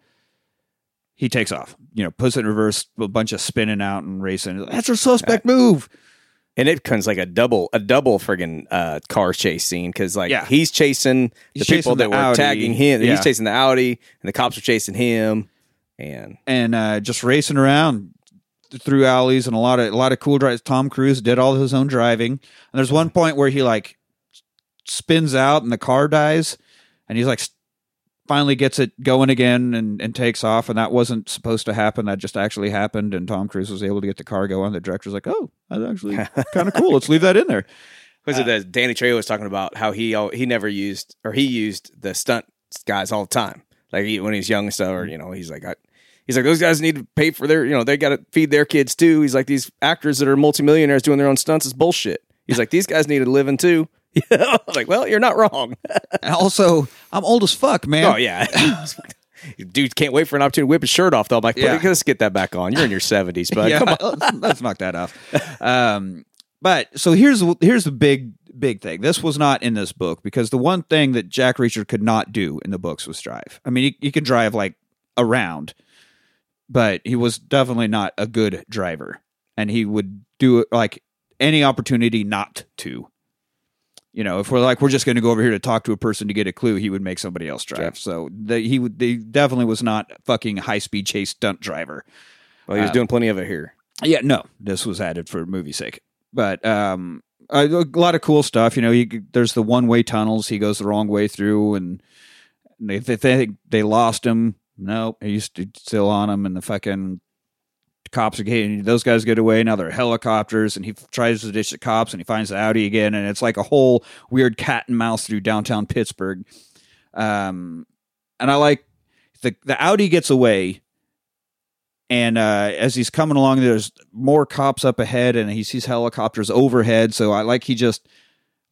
he takes off, you know, puts it in reverse, a bunch of spinning out and racing. That's a suspect move. And it becomes like a double, a double friggin' uh, car chase scene because like Yeah. he's chasing the He's people chasing that the were Audi. tagging him. Yeah. He's chasing the Audi, and the cops are chasing him. And and uh, just racing around through alleys and a lot of a lot of cool drives. Tom Cruise did all his own driving, and there's one point where he like spins out and the car dies, and he's like finally gets it going again and, and takes off, and that wasn't supposed to happen. That just actually happened, and Tom Cruise was able to get the car going. The director's like, "Oh, that's actually kind of cool. Let's leave that in there." was it uh, that Danny Trejo was talking about how he he never used or he used the stunt guys all the time, like when he, when he's young and stuff. Or you know, he's like, I, he's like those guys need to pay for their, you know, they got to feed their kids too. He's like these actors that are multimillionaires doing their own stunts is bullshit. He's like these guys need a living too. Yeah, like well, you're not wrong. And also, I'm old as fuck, man. oh yeah. Dude can't wait for an opportunity to whip his shirt off though. I'm like, Yeah. let's get that back on. You're in your seventies, but yeah, come on. let's, let's knock that off. Um, but so here's here's the big big thing. This was not in this book because the one thing that Jack Reacher could not do in the books was drive. I mean, he, he could drive like around, but he was definitely not a good driver, and he would do it like any opportunity not to. You know, if we're like we're just going to go over here to talk to a person to get a clue, he would make somebody else drive. Sure. So the, he would. They definitely was not fucking high speed chase stunt driver. Well, he was Uh, doing plenty of it here. Yeah, no, this was added for movie sake. But um, a, a lot of cool stuff. You know, could- there's the one way tunnels. He goes the wrong way through, and they they think they lost him. No, he's still on him, and the fucking cops are getting those guys get away. Now they're helicopters, and he f- tries to ditch the cops, and he finds the Audi again, and it's like a whole weird cat and mouse through downtown Pittsburgh. Um, and I like the the Audi gets away and uh, as he's coming along, there's more cops up ahead, and he sees helicopters overhead. So I like he just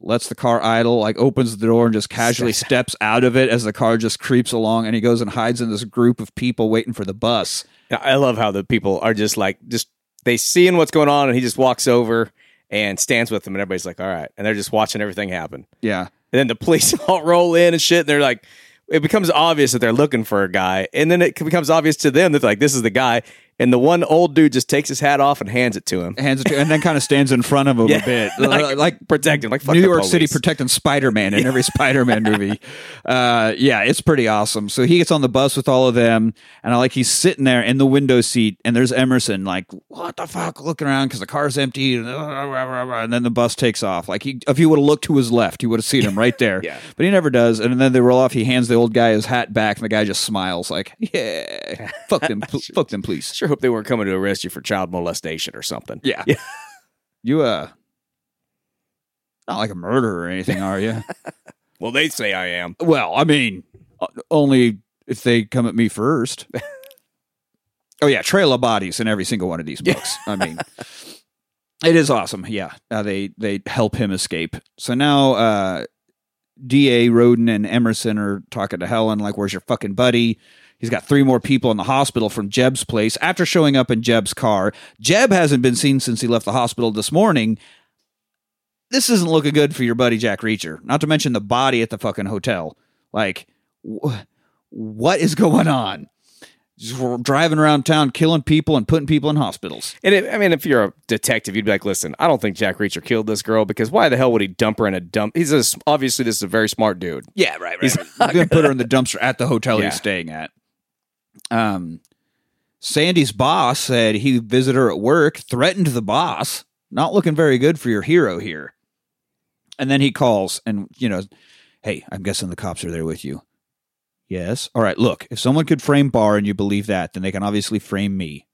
lets the car idle, like opens the door and just casually steps out of it as the car just creeps along, and he goes and hides in this group of people waiting for the bus. I love how the people are just like just they seeing what's going on, and he just walks over and stands with them, and everybody's like, "All right," and they're just watching everything happen. Yeah, And then the police all roll in and shit, and they're like, it becomes obvious that they're looking for a guy, and then it becomes obvious to them that like this is the guy, and the one old dude just takes his hat off and hands it to him. hands it to, and then kind of stands in front of him Yeah. a bit, Like- like protect him, like New York City protecting Spider Man in every Spider Man movie. Uh, yeah, it's pretty awesome. So he gets on the bus with all of them, and I like he's sitting there in the window seat, and there's Emerson, like, what the fuck, looking around because the car's empty, and, and then the bus takes off. Like, he, if he would have looked to his left, he would have seen him right there. Yeah. But he never does. And then they roll off, he hands the old guy his hat back, and the guy just smiles, like, yeah, fuck them, pl- fuck them, please. Sure hope they weren't coming to arrest you for child molestation or something. Yeah. You, uh, not like a murderer or anything, are you? Well, they say I am. Well, I mean, uh, only if they come at me first. oh yeah, trail of bodies in every single one of these books. I mean, it is awesome. Yeah, uh, they they help him escape. So now, uh, Da Rodin and Emerson are talking to Helen like, "Where's your fucking buddy?" He's got three more people in the hospital from Jeb's place after showing up in Jeb's car. Jeb hasn't been seen since he left the hospital this morning. This isn't looking good for your buddy Jack Reacher. Not to mention the body at the fucking hotel. Like, wh- what is going on? Just driving around town, killing people and putting people in hospitals. And it, I mean, if you're a detective, you'd be like, "Listen, I don't think Jack Reacher killed this girl because why the hell would he dump her in a dump? He's a, obviously this is a very smart dude. Yeah, right, right. He's to put her in the dumpster at the hotel Yeah. he's staying at. Um, Sandy's boss said he visited her at work, threatened the boss. Not looking very good for your hero here. And then he calls and, you know, hey, I'm guessing the cops are there with you. Yes. All right, look, if someone could frame Barr and you believe that, then they can obviously frame me.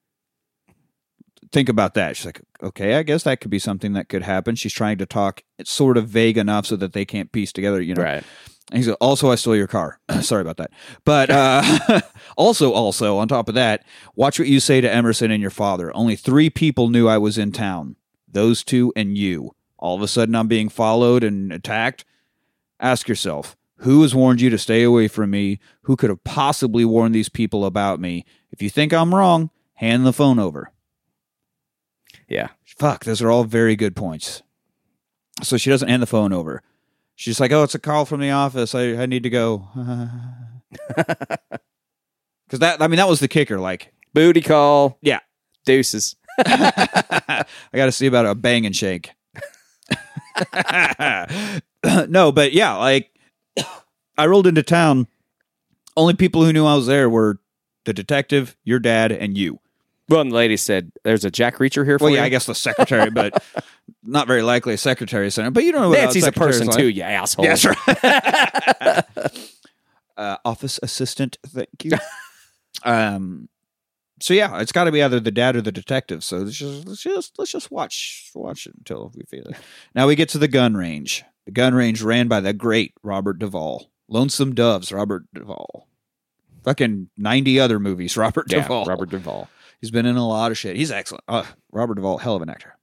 Think about that. She's like, okay, I guess that could be something that could happen. She's trying to talk. It's sort of vague enough so that they can't piece together, you know. Right. And he's like, also, I stole your car. Sorry about that. But uh, also, also, on top of that, watch what you say to Emerson and your father. Only three people knew I was in town those two and you. All of a sudden, I'm being followed and attacked. Ask yourself, who has warned you to stay away from me? Who could have possibly warned these people about me? If you think I'm wrong, hand the phone over. Yeah. Fuck, those are all very good points. So she doesn't hand the phone over. She's like, "Oh, it's a call from the office. I, I need to go." Because that, I mean, that was the kicker. Like, Booty call. Yeah. Deuces. I got to see about a bang and shake. no, but yeah, like I rolled into town. Only people who knew I was there were the detective, your dad, and you. Well, and the lady said, "There's a Jack Reacher here for Well, you." yeah, I guess the secretary, but not very likely a secretary center. But you don't know what Nancy's a person like. too. You asshole. Yes, right. uh, office assistant. Thank you. um. So yeah, it's got to be either the dad or the detective. So let's just let's just let's just watch watch it until we feel it. Now we get to the gun range. The gun range ran by the great Robert Duvall. Lonesome Doves, Robert Duvall. Fucking ninety other movies, Robert Yeah, Duvall. Robert Duvall. He's been in a lot of shit. He's excellent. Uh, Robert Duvall, hell of an actor.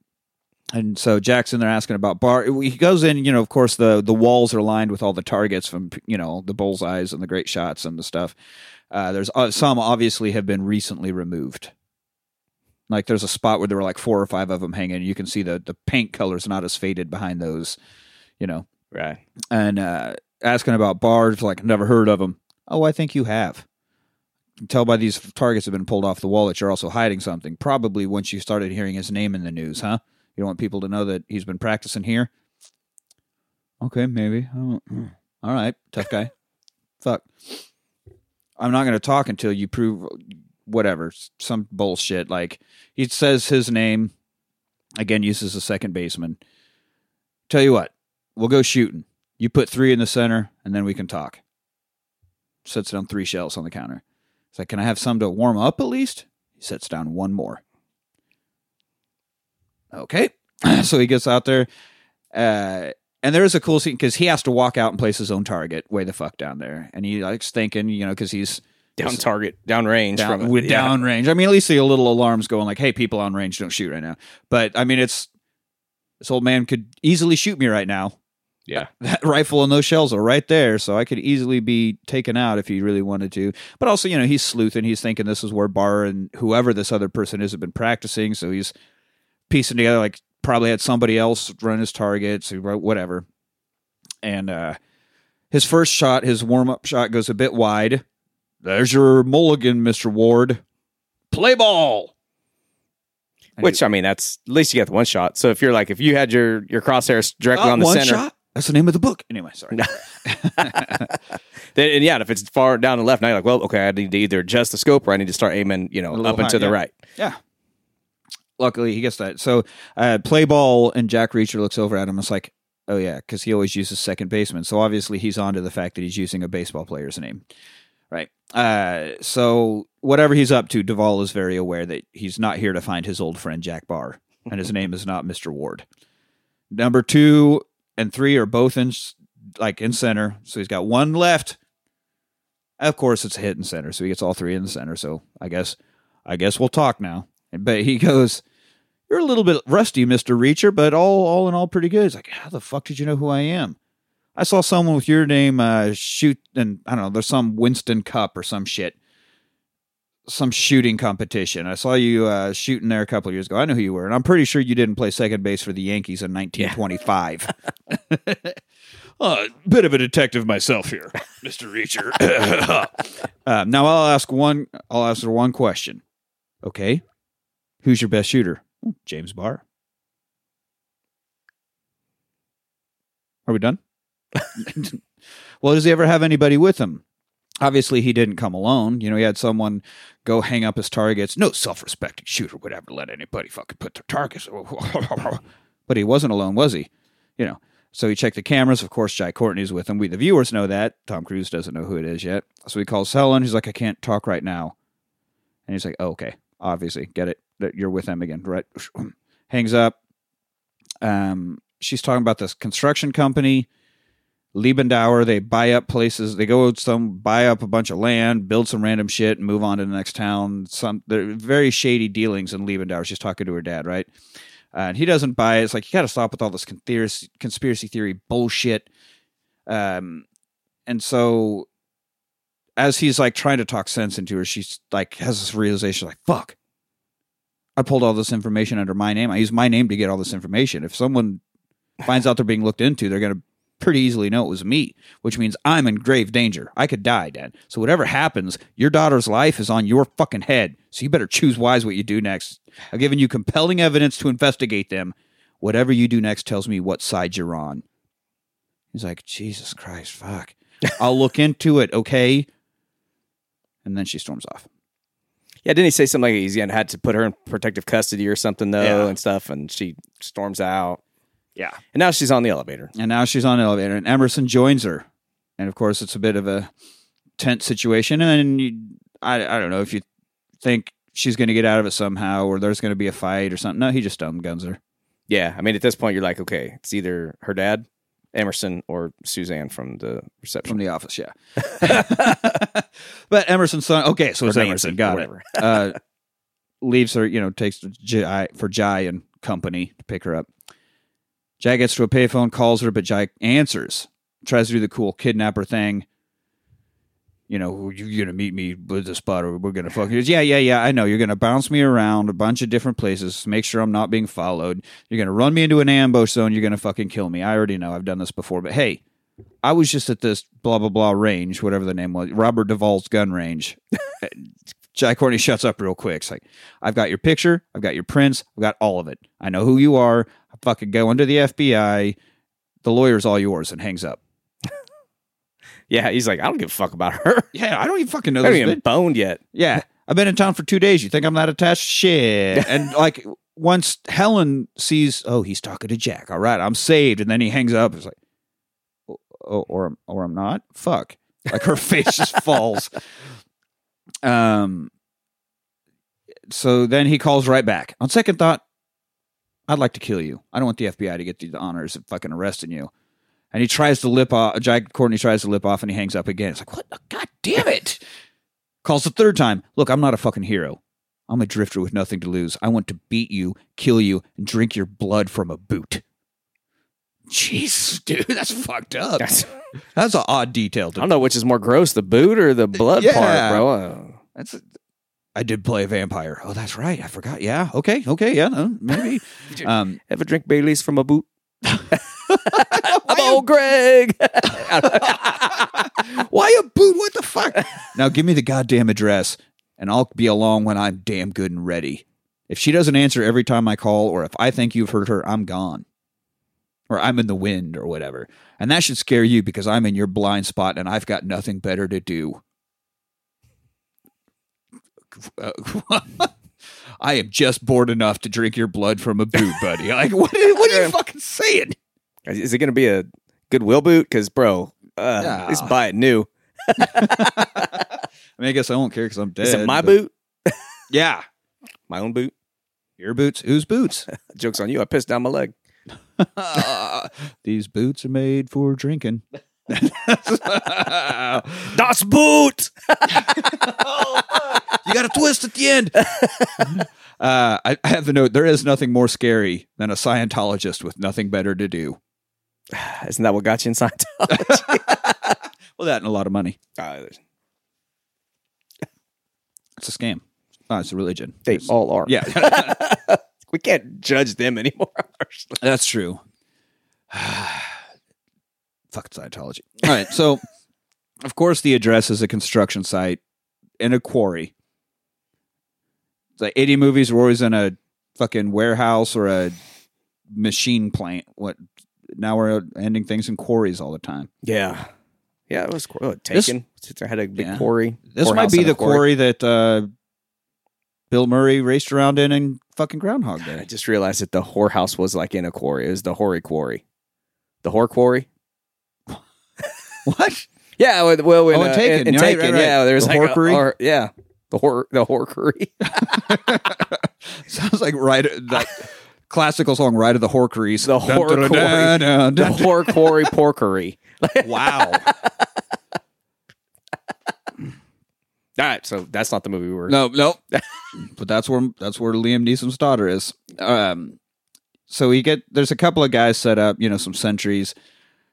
And so Jackson, they're asking about Barr. He goes in, you know, of course the the walls are lined with all the targets from you know the bullseyes and the great shots and the stuff. Uh, there's uh, some obviously have been recently removed. Like there's a spot where there were like four or five of them hanging. You can see the the paint color's not as faded behind those, you know. Right. And uh, asking about Barr's, like never heard of them. Oh, I think you have. You can tell by these targets have been pulled off the wall that you're also hiding something. Probably once you started hearing his name in the news, huh? You don't want people to know that he's been practicing here. Okay, maybe. Hmm. All right, tough guy. Fuck. I'm not going to talk until you prove whatever some bullshit. Like he says his name again, uses a second baseman. Tell you what, we'll go shooting. You put three in the center, and then we can talk. Sets down three shells on the counter. It's like, can I have some to warm up at least? He sets down one more. Okay. so he gets out there. Uh, and there is a cool scene because he has to walk out and place his own target way the fuck down there. And he likes thinking, you know, because he's Down target, down range down, from it. with Yeah. down range. I mean, at least the little alarms going like, "Hey, people on range, don't shoot right now." But I mean, it's this old man could easily shoot me right now. Yeah. That rifle and those shells are right there, so I could easily be taken out if he really wanted to. But also, you know, he's sleuthing. He's thinking this is where Barr and whoever this other person is have been practicing. So he's piecing together like probably had somebody else run his targets, or whatever. And uh, his first shot, his warm up shot, goes a bit wide. There's your mulligan, Mister Ward. Play ball. And Which I mean, that's at least you got the one shot. So if you're like, if you had your your crosshairs directly Uh, on the one center, shot. That's the name of the book. Anyway, sorry. then and yeah, if it's far down the left, now you're like, well, okay, I need to either adjust the scope or I need to start aiming, you know, up and to high, the right. Yeah. Luckily, he gets that. So, uh, play ball, and Jack Reacher looks over at him. It's like, oh yeah, because he always uses second baseman. So obviously, he's on to the fact that he's using a baseball player's name, right? Uh, so whatever he's up to, Duvall is very aware that he's not here to find his old friend Jack Barr, and his name is not Mister Ward. Number two and three are both in like in center, so he's got one left. Of course, it's a hit in center, so he gets all three in the center. So I guess, I guess we'll talk now. But he goes, "You're a little bit rusty, Mister Reacher, but all all in all, pretty good." He's like, "How the fuck did you know who I am?" I saw someone with your name uh, shoot, and I don't know. There's some Winston Cup or some shit, some shooting competition. I saw you uh, shooting there a couple of years ago. I know who you were, and I'm pretty sure you didn't play second base for the Yankees in 1925. Uh, bit of a detective myself here, Mister Reacher. uh, now I'll ask one. I'll ask her one question. Okay, who's your best shooter? "Oh, James Barr. Are we done? well, does he ever have anybody with him? Obviously, he didn't come alone. You know, he had someone go hang up his targets. No self-respecting shooter would ever let anybody fucking put their targets. but he wasn't alone, was he? You know. So he checked the cameras. Of course, Jai Courtney's with him. We, the viewers, know that. Tom Cruise doesn't know who it is yet. So he calls Helen. He's like, I can't talk right now. And he's like, oh, okay. Obviously, get it. That you're with them again, right? Hangs up. Um, she's talking about this construction company, Liebendauer. They buy up places. They go some buy up a bunch of land, build some random shit, and move on to the next town. Some they're very shady dealings in Liebendauer. She's talking to her dad, right? Uh, and he doesn't buy it. It's like you got to stop with all this conspiracy, conspiracy theory bullshit. Um, and so as he's like trying to talk sense into her, she's like has this realization, like fuck. I pulled all this information under my name. I use my name to get all this information. If someone finds out they're being looked into, they're gonna pretty easily know it was me, which means I'm in grave danger. I could die, Dad. So whatever happens, your daughter's life is on your fucking head. So you better choose wise what you do next. I've given you compelling evidence to investigate them. Whatever you do next tells me what side you're on. He's like, Jesus Christ, fuck. I'll look into it, okay? And then she storms off. Yeah, didn't he say something like he's gonna had to put her in protective custody or something though Yeah. and stuff, and she storms out, Yeah. and now she's on the elevator. And now she's on the elevator, and Emerson joins her. And of course, it's a bit of a tense situation. And you, I, I don't know if you think she's going to get out of it somehow, or there's going to be a fight or something. No, he just dumb guns her. Yeah, I mean at this point you're like, okay, it's either her dad, Emerson, or Suzanne from the reception. from the office. Yeah, but Emerson's son. Okay, so it's Emerson. Nancy, Got or it. whatever. uh, leaves her. You know, takes Jai for Jai and company to pick her up. Jai gets to a payphone, calls her, but Jai answers. Tries to do the cool kidnapper thing. You know, you're gonna meet me with the spot, or we're gonna fuck you. Yeah, yeah, yeah. I know. You're gonna bounce me around a bunch of different places, make sure I'm not being followed. You're gonna run me into an ambush zone. You're gonna fucking kill me. I already know. I've done this before. But hey, I was just at this blah blah blah range, whatever the name was, Robert Duvall's gun range. Jack Courtney shuts up real quick. It's like, I've got your picture, I've got your prints, I've got all of it. I know who you are. I fucking go under the FBI. The lawyer's all yours, and hangs up. Yeah, he's like, I don't give a fuck about her. Yeah, I don't even fucking know I haven't this. even bitch. boned yet. Yeah, I've been in town for two days. You think I'm that attached? Shit. and like once Helen sees, oh, he's talking to Jack. All right, I'm saved. And then he hangs up. It's like, oh, or or I'm not. Fuck. Like her face just falls. Um. So then he calls right back. On second thought, I'd like to kill you. I don't want the FBI to get the honors of fucking arresting you. And he tries to lip off. Jack Courtney tries to lip off, and he hangs up again. It's like, what? God damn it! Calls the third time. Look, I'm not a fucking hero. I'm a drifter with nothing to lose. I want to beat you, kill you, and drink your blood from a boot. Jesus, dude, that's fucked up. That's- That's an odd detail. I don't know which is more gross, the boot or the blood Yeah. part, bro. Uh, that's. I did play a vampire. Oh, that's right. I forgot. Yeah. Okay. Okay. Yeah. No, maybe. Um, ever drink Bailey's from a boot? I'm old Gregg. why a boot? What the fuck? now give me the goddamn address, and I'll be along when I'm damn good and ready. If she doesn't answer every time I call, or if I think you've heard her, I'm gone. Or I'm in the wind, or whatever. And that should scare you because I'm in your blind spot and I've got nothing better to do. I am just bored enough to drink your blood from a boot, buddy. Like, what, what are you fucking saying? Is it going to be a Goodwill boot? Because, bro, uh, Yeah. at least buy it new. I mean, I guess I won't care because I'm dead. Is it my but- boot? Yeah. My own boot? Your boots? Whose boots? Joke's on you. I pissed down my leg. These boots are made for drinking. Das Boot! You got a twist at the end. uh, I, I have the note. There is nothing more scary than a Scientologist with nothing better to do. Isn't that what got you in Scientology? Well, that and a lot of money. uh, It's a scam. Oh, it's a religion. they It's- all are. yeah, We can't judge them anymore. that's true. Fuck Scientology. All right, so of course the address is a construction site in a quarry. The 80 movies were always in a fucking warehouse or a machine plant. What now we're ending things in quarries all the time. yeah. Yeah, it was. Oh, This- taken. I had a big Yeah. quarry. This might be the quarry, that uh, Bill Murray raced around in and fucking Groundhog I just realized that the whorehouse was like in a quarry. It was the Hoary Quarry. The Whore Quarry? what? Yeah, well, in, Oh, uh, Taken. in, in Right, Taken, right, right. yeah, there's The like a- or- yeah, the whore, the Horkery. Sounds like right that classical song, "Ride of the Horkeries." The Horkery. the. Whore Porkery. Wow. All right, so that's not the movie we were. No, no. but that's where that's where Liam Neeson's daughter is. Um, so we get there's a couple of guys set up, you know, some sentries.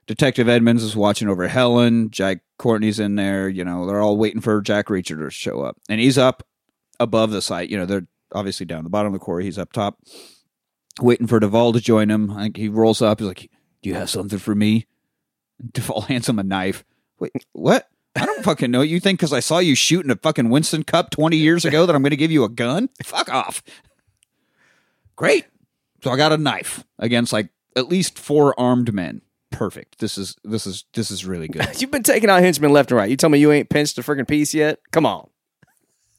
Detective Edmonds is watching over Helen. Jack Courtney's in there. You know, they're all waiting for Jack Reacher to show up, and he's up above the site. You know, they're obviously down the bottom of the quarry. He's up top, waiting for Duvall to join him. I think he rolls up. He's like, "Do you have something for me?" Duvall hands him a knife. Wait, what? I don't fucking know. You think because I saw you shooting a fucking Winston Cup 20 years ago that I'm going to give you a gun? Fuck off. Great. So I got a knife against like at least four armed men. Perfect. This is this is this is really good. You've been taking out henchmen left and right. You tell me you ain't pinched a freaking piece yet? Come on.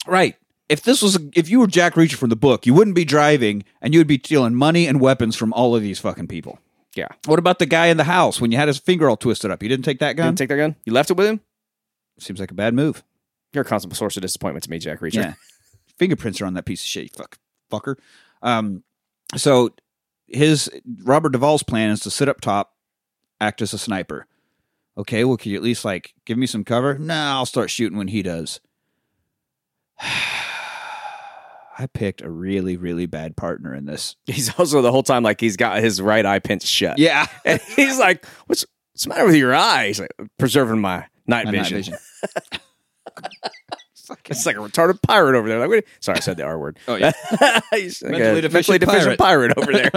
right. If this was if you were Jack Reacher from the book, you wouldn't be driving and you would be stealing money and weapons from all of these fucking people. Yeah. What about the guy in the house when you had his finger all twisted up? You didn't take that You gun? didn't take that gun? You left it with him? Seems like a bad move. You're a constant source of disappointment to me, Jack Reacher. Yeah. Fingerprints are on that piece of shit, you fuck fucker. Um so his Robert Duvall's plan is to sit up top, act as a sniper. Okay, well, can you at least like give me some cover? Nah, I'll start shooting when he does. I picked a really, really bad partner in this. He's also the whole time like he's got his right eye pinched shut. Yeah. And he's like, What's what's the matter with your eye? He's like, preserving my night My night vision. vision. It's like a retarded pirate over there. Like, wait, sorry, I said the R word. Oh, yeah. He's like Mentally a deficient deficient pirate over there.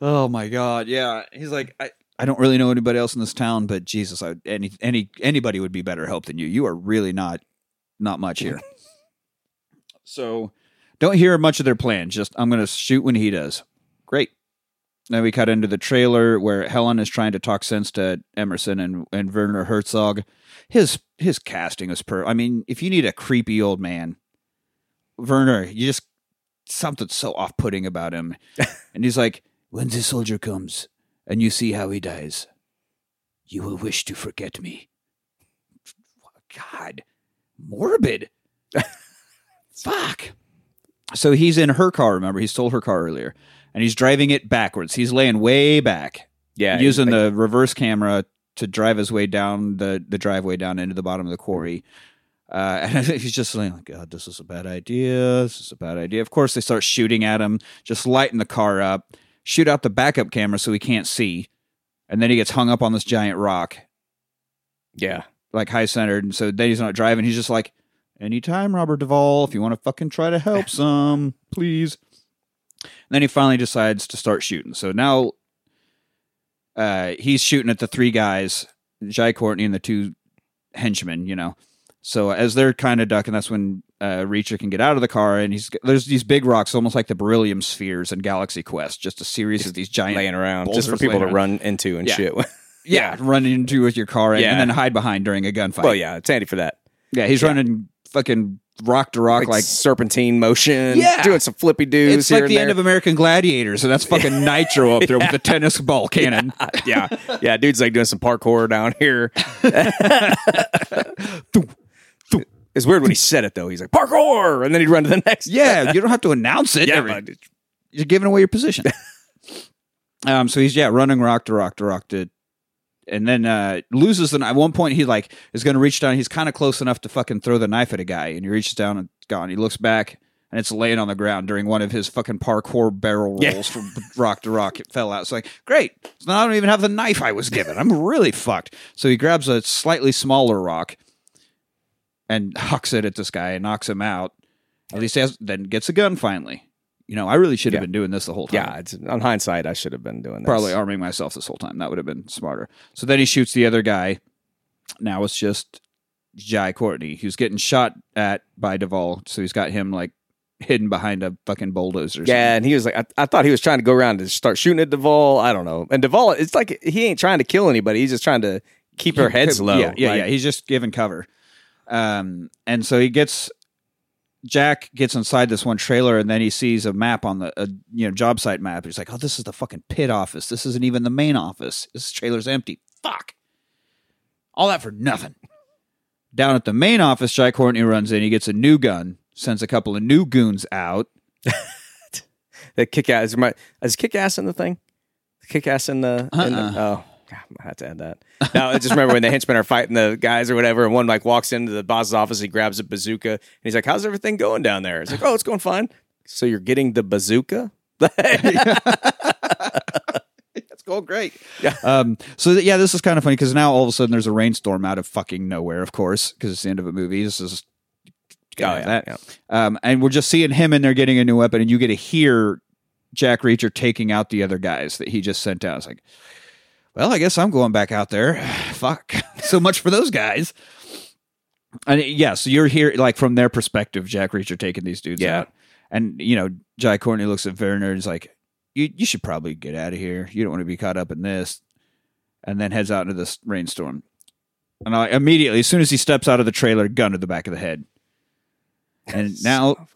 Oh my god, yeah. He's like, I, I don't really know anybody else in this town, but Jesus, I, any any anybody would be better help than you. You are really not not much here. So don't hear much of their plan. Just I'm gonna shoot when he does. Great. Then we cut into the trailer where Helen is trying to talk sense to Emerson and, and Werner Herzog. His his casting is per I mean, if you need a creepy old man, Werner, you just something so off putting about him. and he's like, When the soldier comes and you see how he dies, you will wish to forget me. God, morbid. Fuck. So he's in her car, remember? He stole her car earlier. And he's driving it backwards. He's laying way back, Yeah. using like, the reverse camera to drive his way down the, the driveway down into the bottom of the quarry. Uh, and he's just like, God, this is a bad idea. This is a bad idea. Of course, they start shooting at him, just lighting the car up, shoot out the backup camera so he can't see. And then he gets hung up on this giant rock, Yeah. like high centered. And so then he's not driving. He's just like, anytime, Robert Duvall, if you want to fucking try to help some, please. And then he finally decides to start shooting. So now uh, he's shooting at the three guys, Jai Courtney and the two henchmen, you know. So as they're kind of ducking, that's when uh, Reacher can get out of the car, and he's there's these big rocks, almost like the beryllium spheres in Galaxy Quest, just a series of these giant Laying around. Just for people to laying run into and Yeah. shit. yeah, run into with your car and, Yeah. and then hide behind during a gunfight. well, yeah, it's handy for that. yeah, he's running fucking rock to rock Like, like. serpentine motion. Yeah. Doing some flippy doos. it's like the end of American Gladiator, so that's fucking Nitro up there with the tennis ball cannon. there. yeah. Yeah. Dude's like doing some parkour down here. it's weird when he said it, though. He's like, parkour. And then he'd run to the next. Yeah, you don't have to announce it. Yeah. You're giving away your position. um, so he's yeah running rock to rock to rock to, and then uh, loses the. At one point, he like is going to reach down. He's kind of close enough to fucking throw the knife at a guy, and he reaches down and it's gone. He looks back. And it's laying on the ground during one of his fucking parkour barrel Yeah. rolls from rock to rock. It fell out. It's like, great. So now I don't even have the knife I was given. I'm really fucked. So he grabs a slightly smaller rock and hucks it at this guy and knocks him out. At least he has, then gets a gun finally. You know, I really should have Yeah. been doing this the whole time. yeah. It's, on hindsight, I should have been doing this. Probably arming myself this whole time. That would have been smarter. So then he shoots the other guy. Now it's just Jai Courtney, who's getting shot at by Duvall. So he's got him like hidden behind a fucking bulldozer. Yeah, and he was like, I, I thought he was trying to go around and start shooting at Duvall. I don't know. And Duvall, it's like he ain't trying to kill anybody. He's just trying to keep their heads low. Yeah, yeah, Like, yeah. He's just giving cover. Um, and so he gets Jack gets inside this one trailer, and then he sees a map on the a, you know job site map. He's like, "Oh, this is the fucking pit office. This isn't even the main office. This trailer's empty. Fuck, all that for nothing." Down at the main office, Jai Courtney runs in. He gets a new gun, sends a couple of new goons out. The kick ass is, my, is kick ass in the thing? Kick ass in the, in the Uh-uh. oh. God, I had to add that. No, I just remember when the henchmen are fighting the guys or whatever, and one like walks into the boss's office, he grabs a bazooka, and he's like, "How's everything going down there?" It's like, "Oh, it's going fine." So you're getting the bazooka? It's going great. Yeah. Um, so th- yeah, this is kind of funny because now all of a sudden there's a rainstorm out of fucking nowhere, of course, because it's the end of a movie. This is gotta have that. yeah. Um, and we're just seeing him in there getting a new weapon, and you get to hear Jack Reacher taking out the other guys that he just sent out. It's like, well, I guess I'm going back out there. Fuck. so much for those guys. And yes, yeah, so you're here, like from their perspective, Jack Reacher taking these dudes Yeah. out. And, you know, Jai Courtney looks at Werner and is like, you, you should probably get out of here. You don't want to be caught up in this. And then heads out into this rainstorm. And I immediately, as soon as he steps out of the trailer, gun to the back of the head. And now,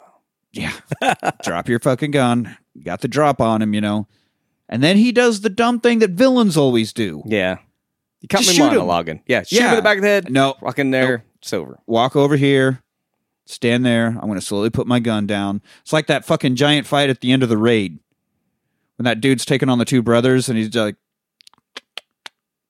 yeah, drop your fucking gun. You got the drop on him, you know. And then he does the dumb thing that villains always do. Yeah. You caught Just me shoot him. monologuing. Yeah. Shoot him Yeah. in the back of the head. No, Walk in there. It's over. walk over here, stand there. I'm going to slowly put my gun down. It's like that fucking giant fight at the end of the raid when that dude's taking on the two brothers and he's like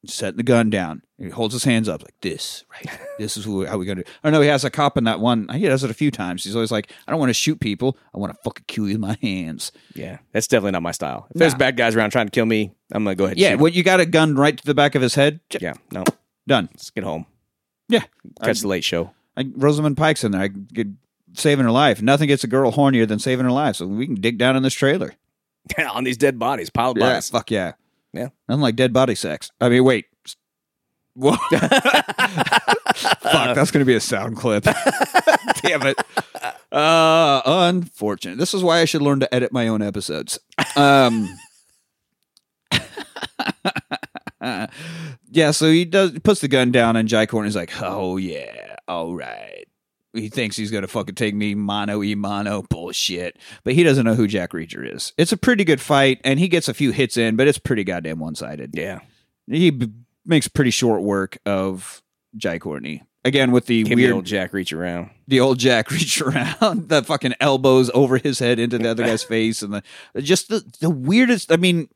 setting the gun down. He holds his hands up like this, right? This is who, how we're going to do. I know oh, he has a cop in that one. He does it a few times. He's always like, I don't want to shoot people. I want to fucking kill you with my hands. Yeah. That's definitely not my style. If there's Nah. bad guys around trying to kill me, I'm going to go ahead and Yeah, shoot when you got a gun right to the back of his head, j- Yeah. No. done. Let's get home. Yeah. Catch the late show. I, Rosamund Pike's in there. I get saving her life. Nothing gets a girl hornier than saving her life. So we can dig down in this trailer. on these dead bodies, piled Yeah, bodies. fuck yeah. Yeah. Nothing like dead body sex. I mean, wait. Whoa. fuck, that's going to be a sound clip. Damn it. Uh, unfortunate. This is why I should learn to edit my own episodes. Um, yeah, so he does puts the gun down, and Jai Courtney's like, "Oh yeah, all right." He thinks he's gonna fucking take me mano e mano bullshit, but he doesn't know who Jack Reacher is. It's a pretty good fight, and he gets a few hits in, but it's pretty goddamn one sided. Yeah. He b- makes pretty short work of Jai Courtney again with the Give weird, old Jack reach around. the old Jack reach around, the fucking elbows over his head into the other guy's face, and the just the the weirdest. I mean,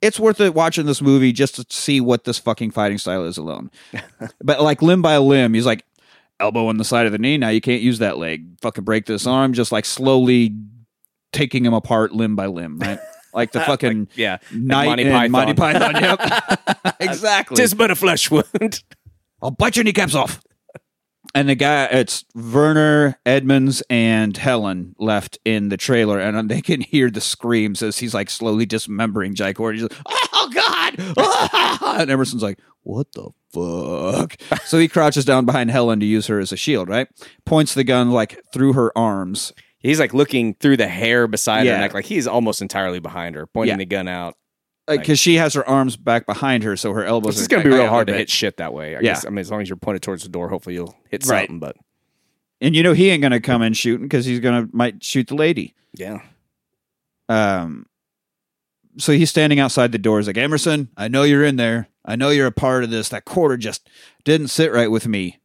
it's worth it watching this movie just to see what this fucking fighting style is alone. but like limb by limb, he's like elbow on the side of the knee. Now you can't use that leg. Fucking break this arm. Just like slowly taking him apart limb by limb, right? Like the fucking Yeah. knight Monty Python. Monty Python. Yep, exactly. Tis but a flesh wound. I'll bite your kneecaps off. And the guy, it's Werner, Edmonds, and Helen left in the trailer, and they can hear the screams as he's like slowly dismembering Jai Courtney. He's like, "Oh God!" Ah!" And Emerson's like, "What the fuck?" so he crouches down behind Helen to use her as a shield. Right? Points the gun like through her arms. He's like looking through the hair beside Yeah. her neck, like he's almost entirely behind her, pointing Yeah. the gun out. Because she has her arms back behind her, so her elbows. It's are going to be real hard to hit shit that way. I Yeah. guess. I mean, as long as you're pointed towards the door, hopefully you'll hit Right. something. But And you know he ain't gonna come in shooting because he's gonna might shoot the lady. yeah, um so he's standing outside the door he's like emerson i know you're in there i know you're a part of this that quarter just didn't sit right with me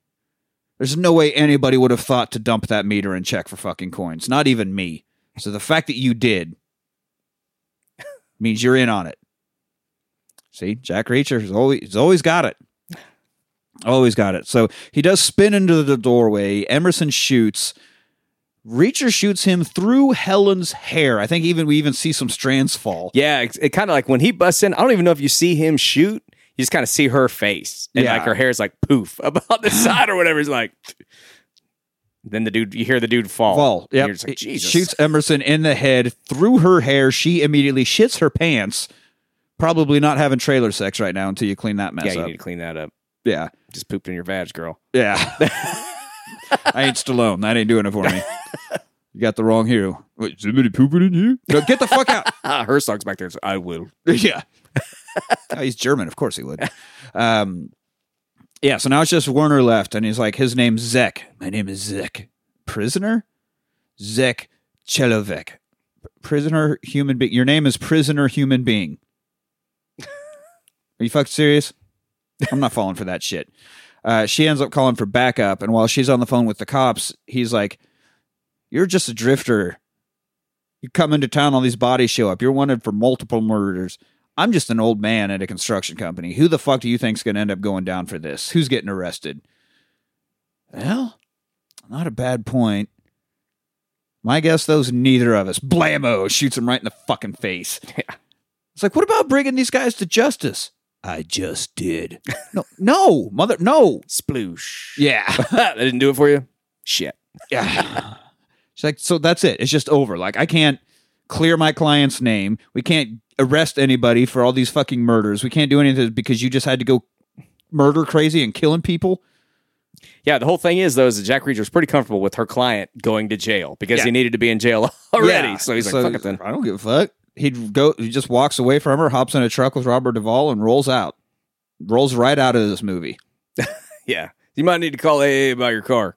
there's no way anybody would have thought to dump that meter and check for fucking coins not even me so the fact that you did means you're in on it see jack reacher has always he's always got it always got it so he does spin into the doorway emerson shoots Reacher shoots him through Helen's hair. I think even we even see some strands fall. yeah. It, it kind of like when he busts in. I don't even know if you see him shoot. You just kind of see her face, and Yeah. like her hair's like poof about the side or whatever. He's like. Then the dude, you hear the dude fall. Fall. And Yep. You're just like, Jesus. Shoots Emerson in the head through her hair. She immediately shits her pants. Probably not having trailer sex right now until you clean that mess up. yeah, you up. need to clean that up. Yeah. Just pooped in your vag, girl. Yeah. I ain't Stallone. That ain't doing it for me. You got the wrong hero. Wait, somebody pooping in you? No, get the fuck out. Herzog's back there. So I will. yeah. Oh, he's German. Of course he would. Um, yeah, so now it's just Werner left, and he's like, his name's Zek. My name is Zek. Prisoner? Zek Chelovek. Prisoner, human being. Your name is Prisoner, human being. Are you fucking serious? I'm not falling for that shit. Uh, she ends up calling for backup, and while she's on the phone with the cops, he's like, You're just a drifter. You come into town, all these bodies show up. You're wanted for multiple murders. I'm just an old man at a construction company. Who the fuck do you think's going to end up going down for this? Who's getting arrested? Well, not a bad point. My guess, those neither of us. Blammo shoots him right in the fucking face. Yeah. It's like, what about bringing these guys to justice? I just did. no, no, mother, no. Sploosh. Yeah. that didn't do it for you? Shit. Yeah. She's like, so that's it. It's just over. Like, I can't clear my client's name. We can't arrest anybody for all these fucking murders. We can't do anything because you just had to go murder crazy and killing people. Yeah, the whole thing is though is that Jack Reacher was pretty comfortable with her client going to jail because Yeah. he needed to be in jail already. Yeah. So he's like, fuck it then. I don't give a fuck. He'd go. He just walks away from her, hops in a truck with Robert Duvall, and rolls out. Rolls right out of this movie. Yeah, you might need to call AA about your car.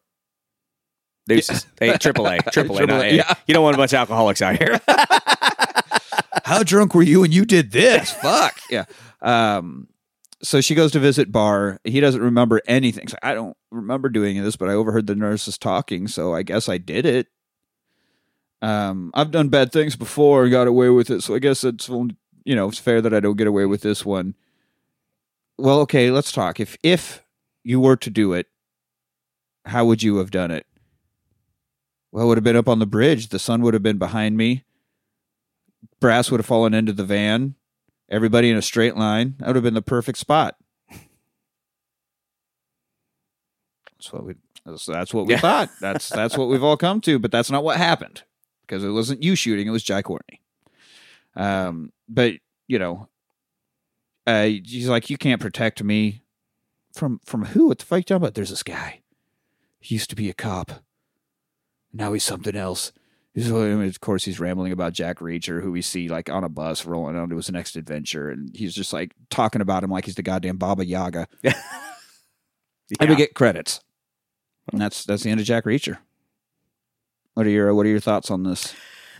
Deuces. Hey, AAA, AAA, AAA, AA. yeah. You don't want a bunch of alcoholics out here. How drunk were you when you did this? Fuck. Yeah. Um. So she goes to visit Barr. He doesn't remember anything. Like, I don't remember doing this, but I overheard the nurses talking, so I guess I did it. Um, I've done bad things before and got away with it, so I guess it's you know it's fair that I don't get away with this one. Well, okay, let's talk. If if you were to do it, how would you have done it? Well, it would have been up on the bridge. The sun would have been behind me. Brass would have fallen into the van. Everybody in a straight line. That would have been the perfect spot. That's what we. That's, that's what we Yeah. thought. That's that's what we've all come to. But that's not what happened because it wasn't you shooting. It was Jai Courtney. Um, but you know, uh, he's like, you can't protect me from from who? What the fuck you talking about? There's this guy. He used to be a cop. Now he's something else. He's, of course, he's rambling about Jack Reacher, who we see like on a bus rolling onto his next adventure, and he's just like talking about him like he's the goddamn Baba Yaga. And we get credits, and that's that's the end of Jack Reacher. What are your What are your thoughts on this?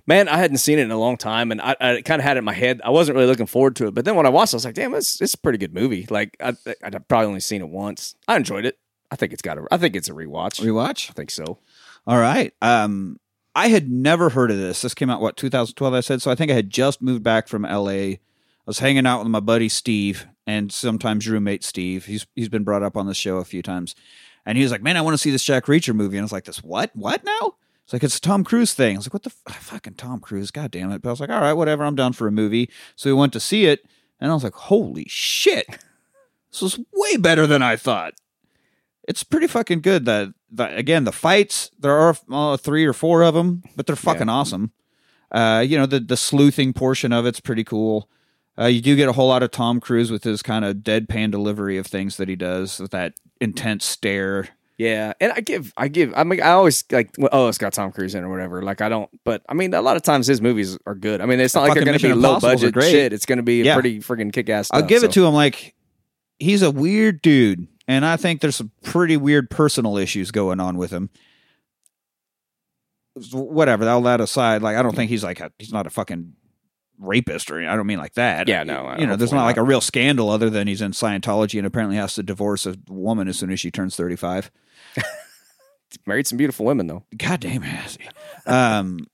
Man, I hadn't seen it in a long time, and I, I kind of had it in my head. I wasn't really looking forward to it, but then when I watched, it, I was like, "Damn, it's it's a pretty good movie." Like I, I'd probably only seen it once. I enjoyed it. I think it's got a. I think it's a rewatch. Rewatch. I think so. All right. Um, I had never heard of this. This came out what 2012. I said so. I think I had just moved back from LA. I was hanging out with my buddy Steve and sometimes roommate Steve. He's he's been brought up on the show a few times, and he was like, "Man, I want to see this Jack Reacher movie." And I was like, "This what? What now?" It's like it's a Tom Cruise thing. I was like, "What the f- fucking Tom Cruise? God damn it!" But I was like, "All right, whatever. I'm down for a movie." So we went to see it, and I was like, "Holy shit! This was way better than I thought." It's pretty fucking good. That again, the fights there are uh, three or four of them, but they're fucking awesome. Uh, you know, the the sleuthing portion of it's pretty cool. Uh, you do get a whole lot of Tom Cruise with his kind of deadpan delivery of things that he does with that intense stare. Yeah, and I give, I give, I mean, I always like, well, oh, it's got Tom Cruise in or whatever. Like, I don't, but I mean, a lot of times his movies are good. I mean, it's not like they're going to be low budget shit. It's going to be Yeah. pretty freaking kick ass. I'll give it to him like he's a weird dude, and I think there's some pretty weird personal issues going on with him. Whatever, all that aside, like I don't think he's like a, he's not a fucking rapist or anything. I don't mean like that. Yeah, no, you know, there's hopefully not like a real scandal other than he's in Scientology and apparently has to divorce a woman as soon as she turns 35. Married some beautiful women though. God damn it. has he? Um,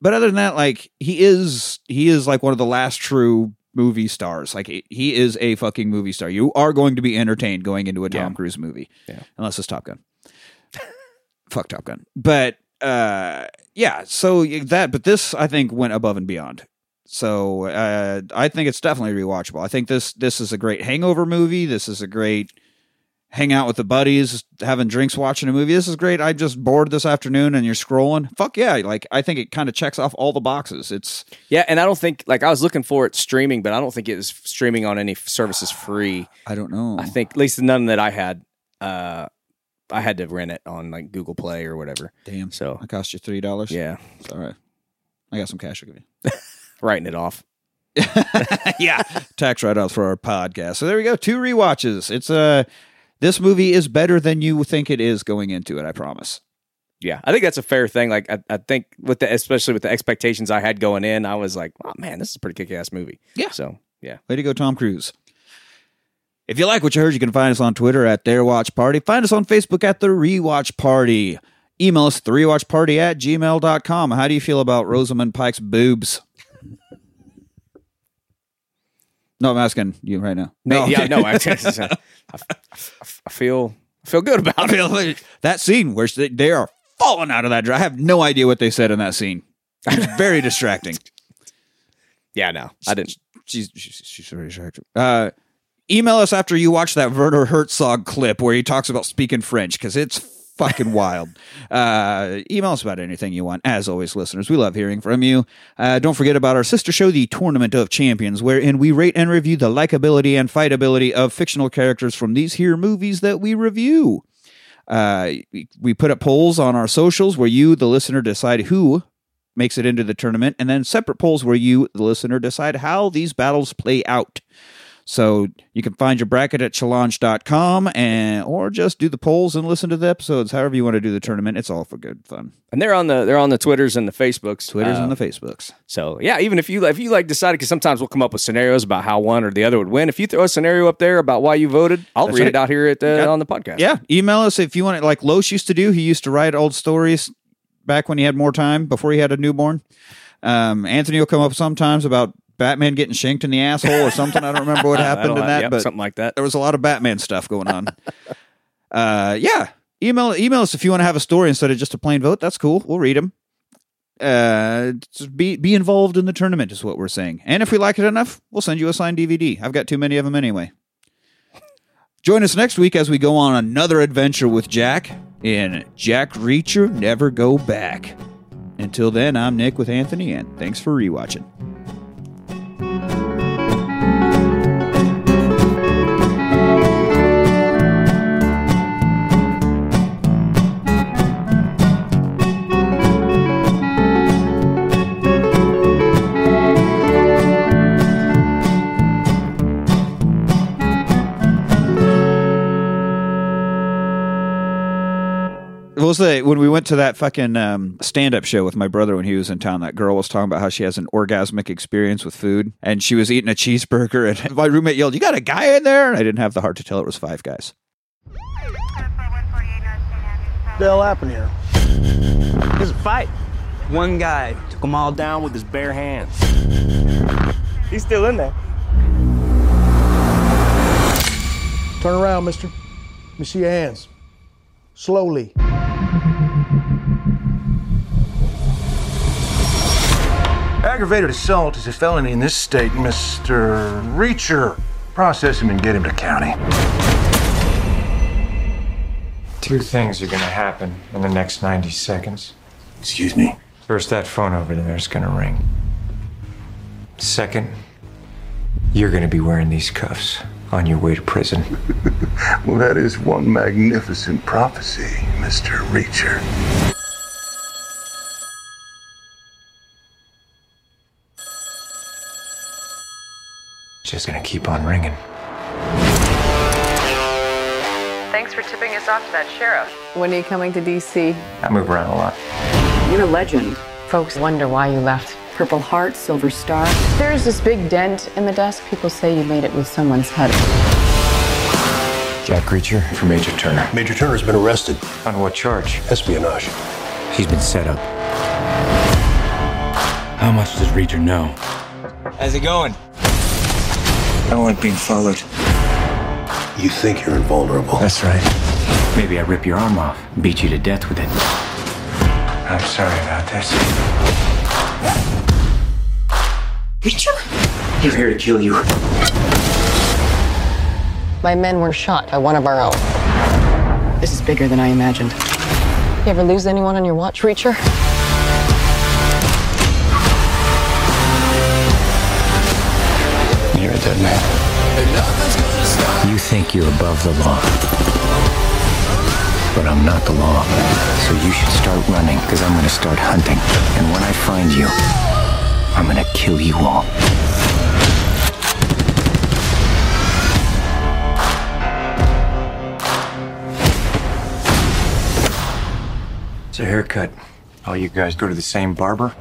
but other than that, like he is, he is like one of the last true movie stars. Like he- he is a fucking movie star. You are going to be entertained going into a Tom Yeah. Cruise movie, Yeah. unless it's Top Gun. Fuck Top Gun. But uh, yeah. So that, but this I think went above and beyond. So uh, I think it's definitely rewatchable. I think this this is a great hangover movie. This is a great hang out with the buddies, having drinks, watching a movie. This is great. I just bored this afternoon and you're scrolling. Fuck yeah. Like I think it kind of checks off all the boxes. It's Yeah, and I don't think like I was looking for it streaming, but I don't think it was streaming on any services free. I don't know. I think at least none that I had. Uh, I had to rent it on like Google Play or whatever. Damn. So It cost you three dollars. yeah, It's all right. I got some cash. I'll give you. writing it off. yeah, tax write offs for our podcast. So there we go. Two rewatches. It's uh this movie is better than you think it is going into it. I promise. Yeah, I think that's a fair thing. Like I, I think with the especially with the expectations I had going in, I was like, oh man, this is a pretty kick ass movie. Yeah. So yeah. Way to go, Tom Cruise. If you like what you heard, you can find us on Twitter at The Rewatch Party. Find us on Facebook at The Rewatch Party. Email us, the rewatch party at gmail.com. How do you feel about Rosamund Pike's boobs? No, I'm asking you right now. No, yeah, no. I, I, I, I feel I feel good about feel like that scene where they, they are falling out of that dry. I have no idea what they said in that scene. It's very distracting. Yeah, no, I didn't. She's, she's, she's very distracting. Uh, email us after you watch that Werner Herzog clip where he talks about speaking French because it's fucking wild. Uh, email us about anything you want. As always, listeners, we love hearing from you. Uh, don't forget about our sister show, The Tournament of Champions, wherein we rate and review the likability and fightability of fictional characters from these here movies that we review. Uh, we- we put up polls on our socials where you, the listener, decide who makes it into the tournament, and then separate polls where you, the listener, decide how these battles play out. So you can find your bracket at challonge.com and or just do the polls and listen to the episodes. However you want to do the tournament. It's all for good fun. And they're on the they're on the Twitters and the Facebooks. Twitters Uh, and the Facebooks. So yeah, even if you if you like decided because sometimes we'll come up with scenarios about how one or the other would win. If you throw a scenario up there about why you voted, I'll That's read right. it out here at the, Got- on the podcast. Yeah, email us if you want it like Loesch used to do. He used to write old stories back when he had more time before he had a newborn. Um, Anthony will come up sometimes about Batman getting shanked in the asshole or something. I don't remember what happened in that, yep, but something like that. there was a lot of Batman stuff going on. uh, yeah, email email us if you want to have a story instead of just a plain vote. That's cool. We'll read them. Uh, be be involved in the tournament is what we're saying. And if we like it enough, we'll send you a signed DVD. I've got too many of them anyway. Join us next week as we go on another adventure with Jack in Jack Reacher Never Go Back. Until then, I'm Nick with Anthony, and thanks for rewatching. What was the when we went to that fucking um, stand-up show with my brother when he was in town? That girl was talking about how she has an orgasmic experience with food, and she was eating a cheeseburger, and my roommate yelled, "You got a guy in there?" And I didn't have the heart to tell it was five guys. the hell happened here? There's a fight. One guy took them all down with his bare hands. He's still in there. Turn around, mister. Let me see your hands. Slowly. Aggravated assault is a felony in this state, Mr. Reacher. Process him and get him to county. Two things are gonna happen in the next 90 seconds. Excuse me. First, that phone over there is gonna ring. Second, you're gonna be wearing these cuffs on your way to prison. Well, that is one magnificent prophecy, Mr. Reacher. It's just gonna keep on ringing. Thanks for tipping us off to that sheriff. When are you coming to DC? I move around a lot. You're a legend. Folks wonder why you left. Purple Heart, Silver Star. There's this big dent in the desk. People say you made it with someone's head. Jack Reacher for Major Turner. Major Turner's been arrested. On what charge? Espionage. He's been set up. How much does Reacher know? How's it going? I don't like being followed. You think you're invulnerable. That's right. Maybe I rip your arm off, and beat you to death with it. I'm sorry about this. Reacher? He's here to kill you. My men were shot by one of our own. This is bigger than I imagined. You ever lose anyone on your watch, Reacher? You think you're above the law. But I'm not the law. So you should start running, because I'm gonna start hunting. And when I find you, I'm gonna kill you all. It's a haircut. All you guys go to the same barber?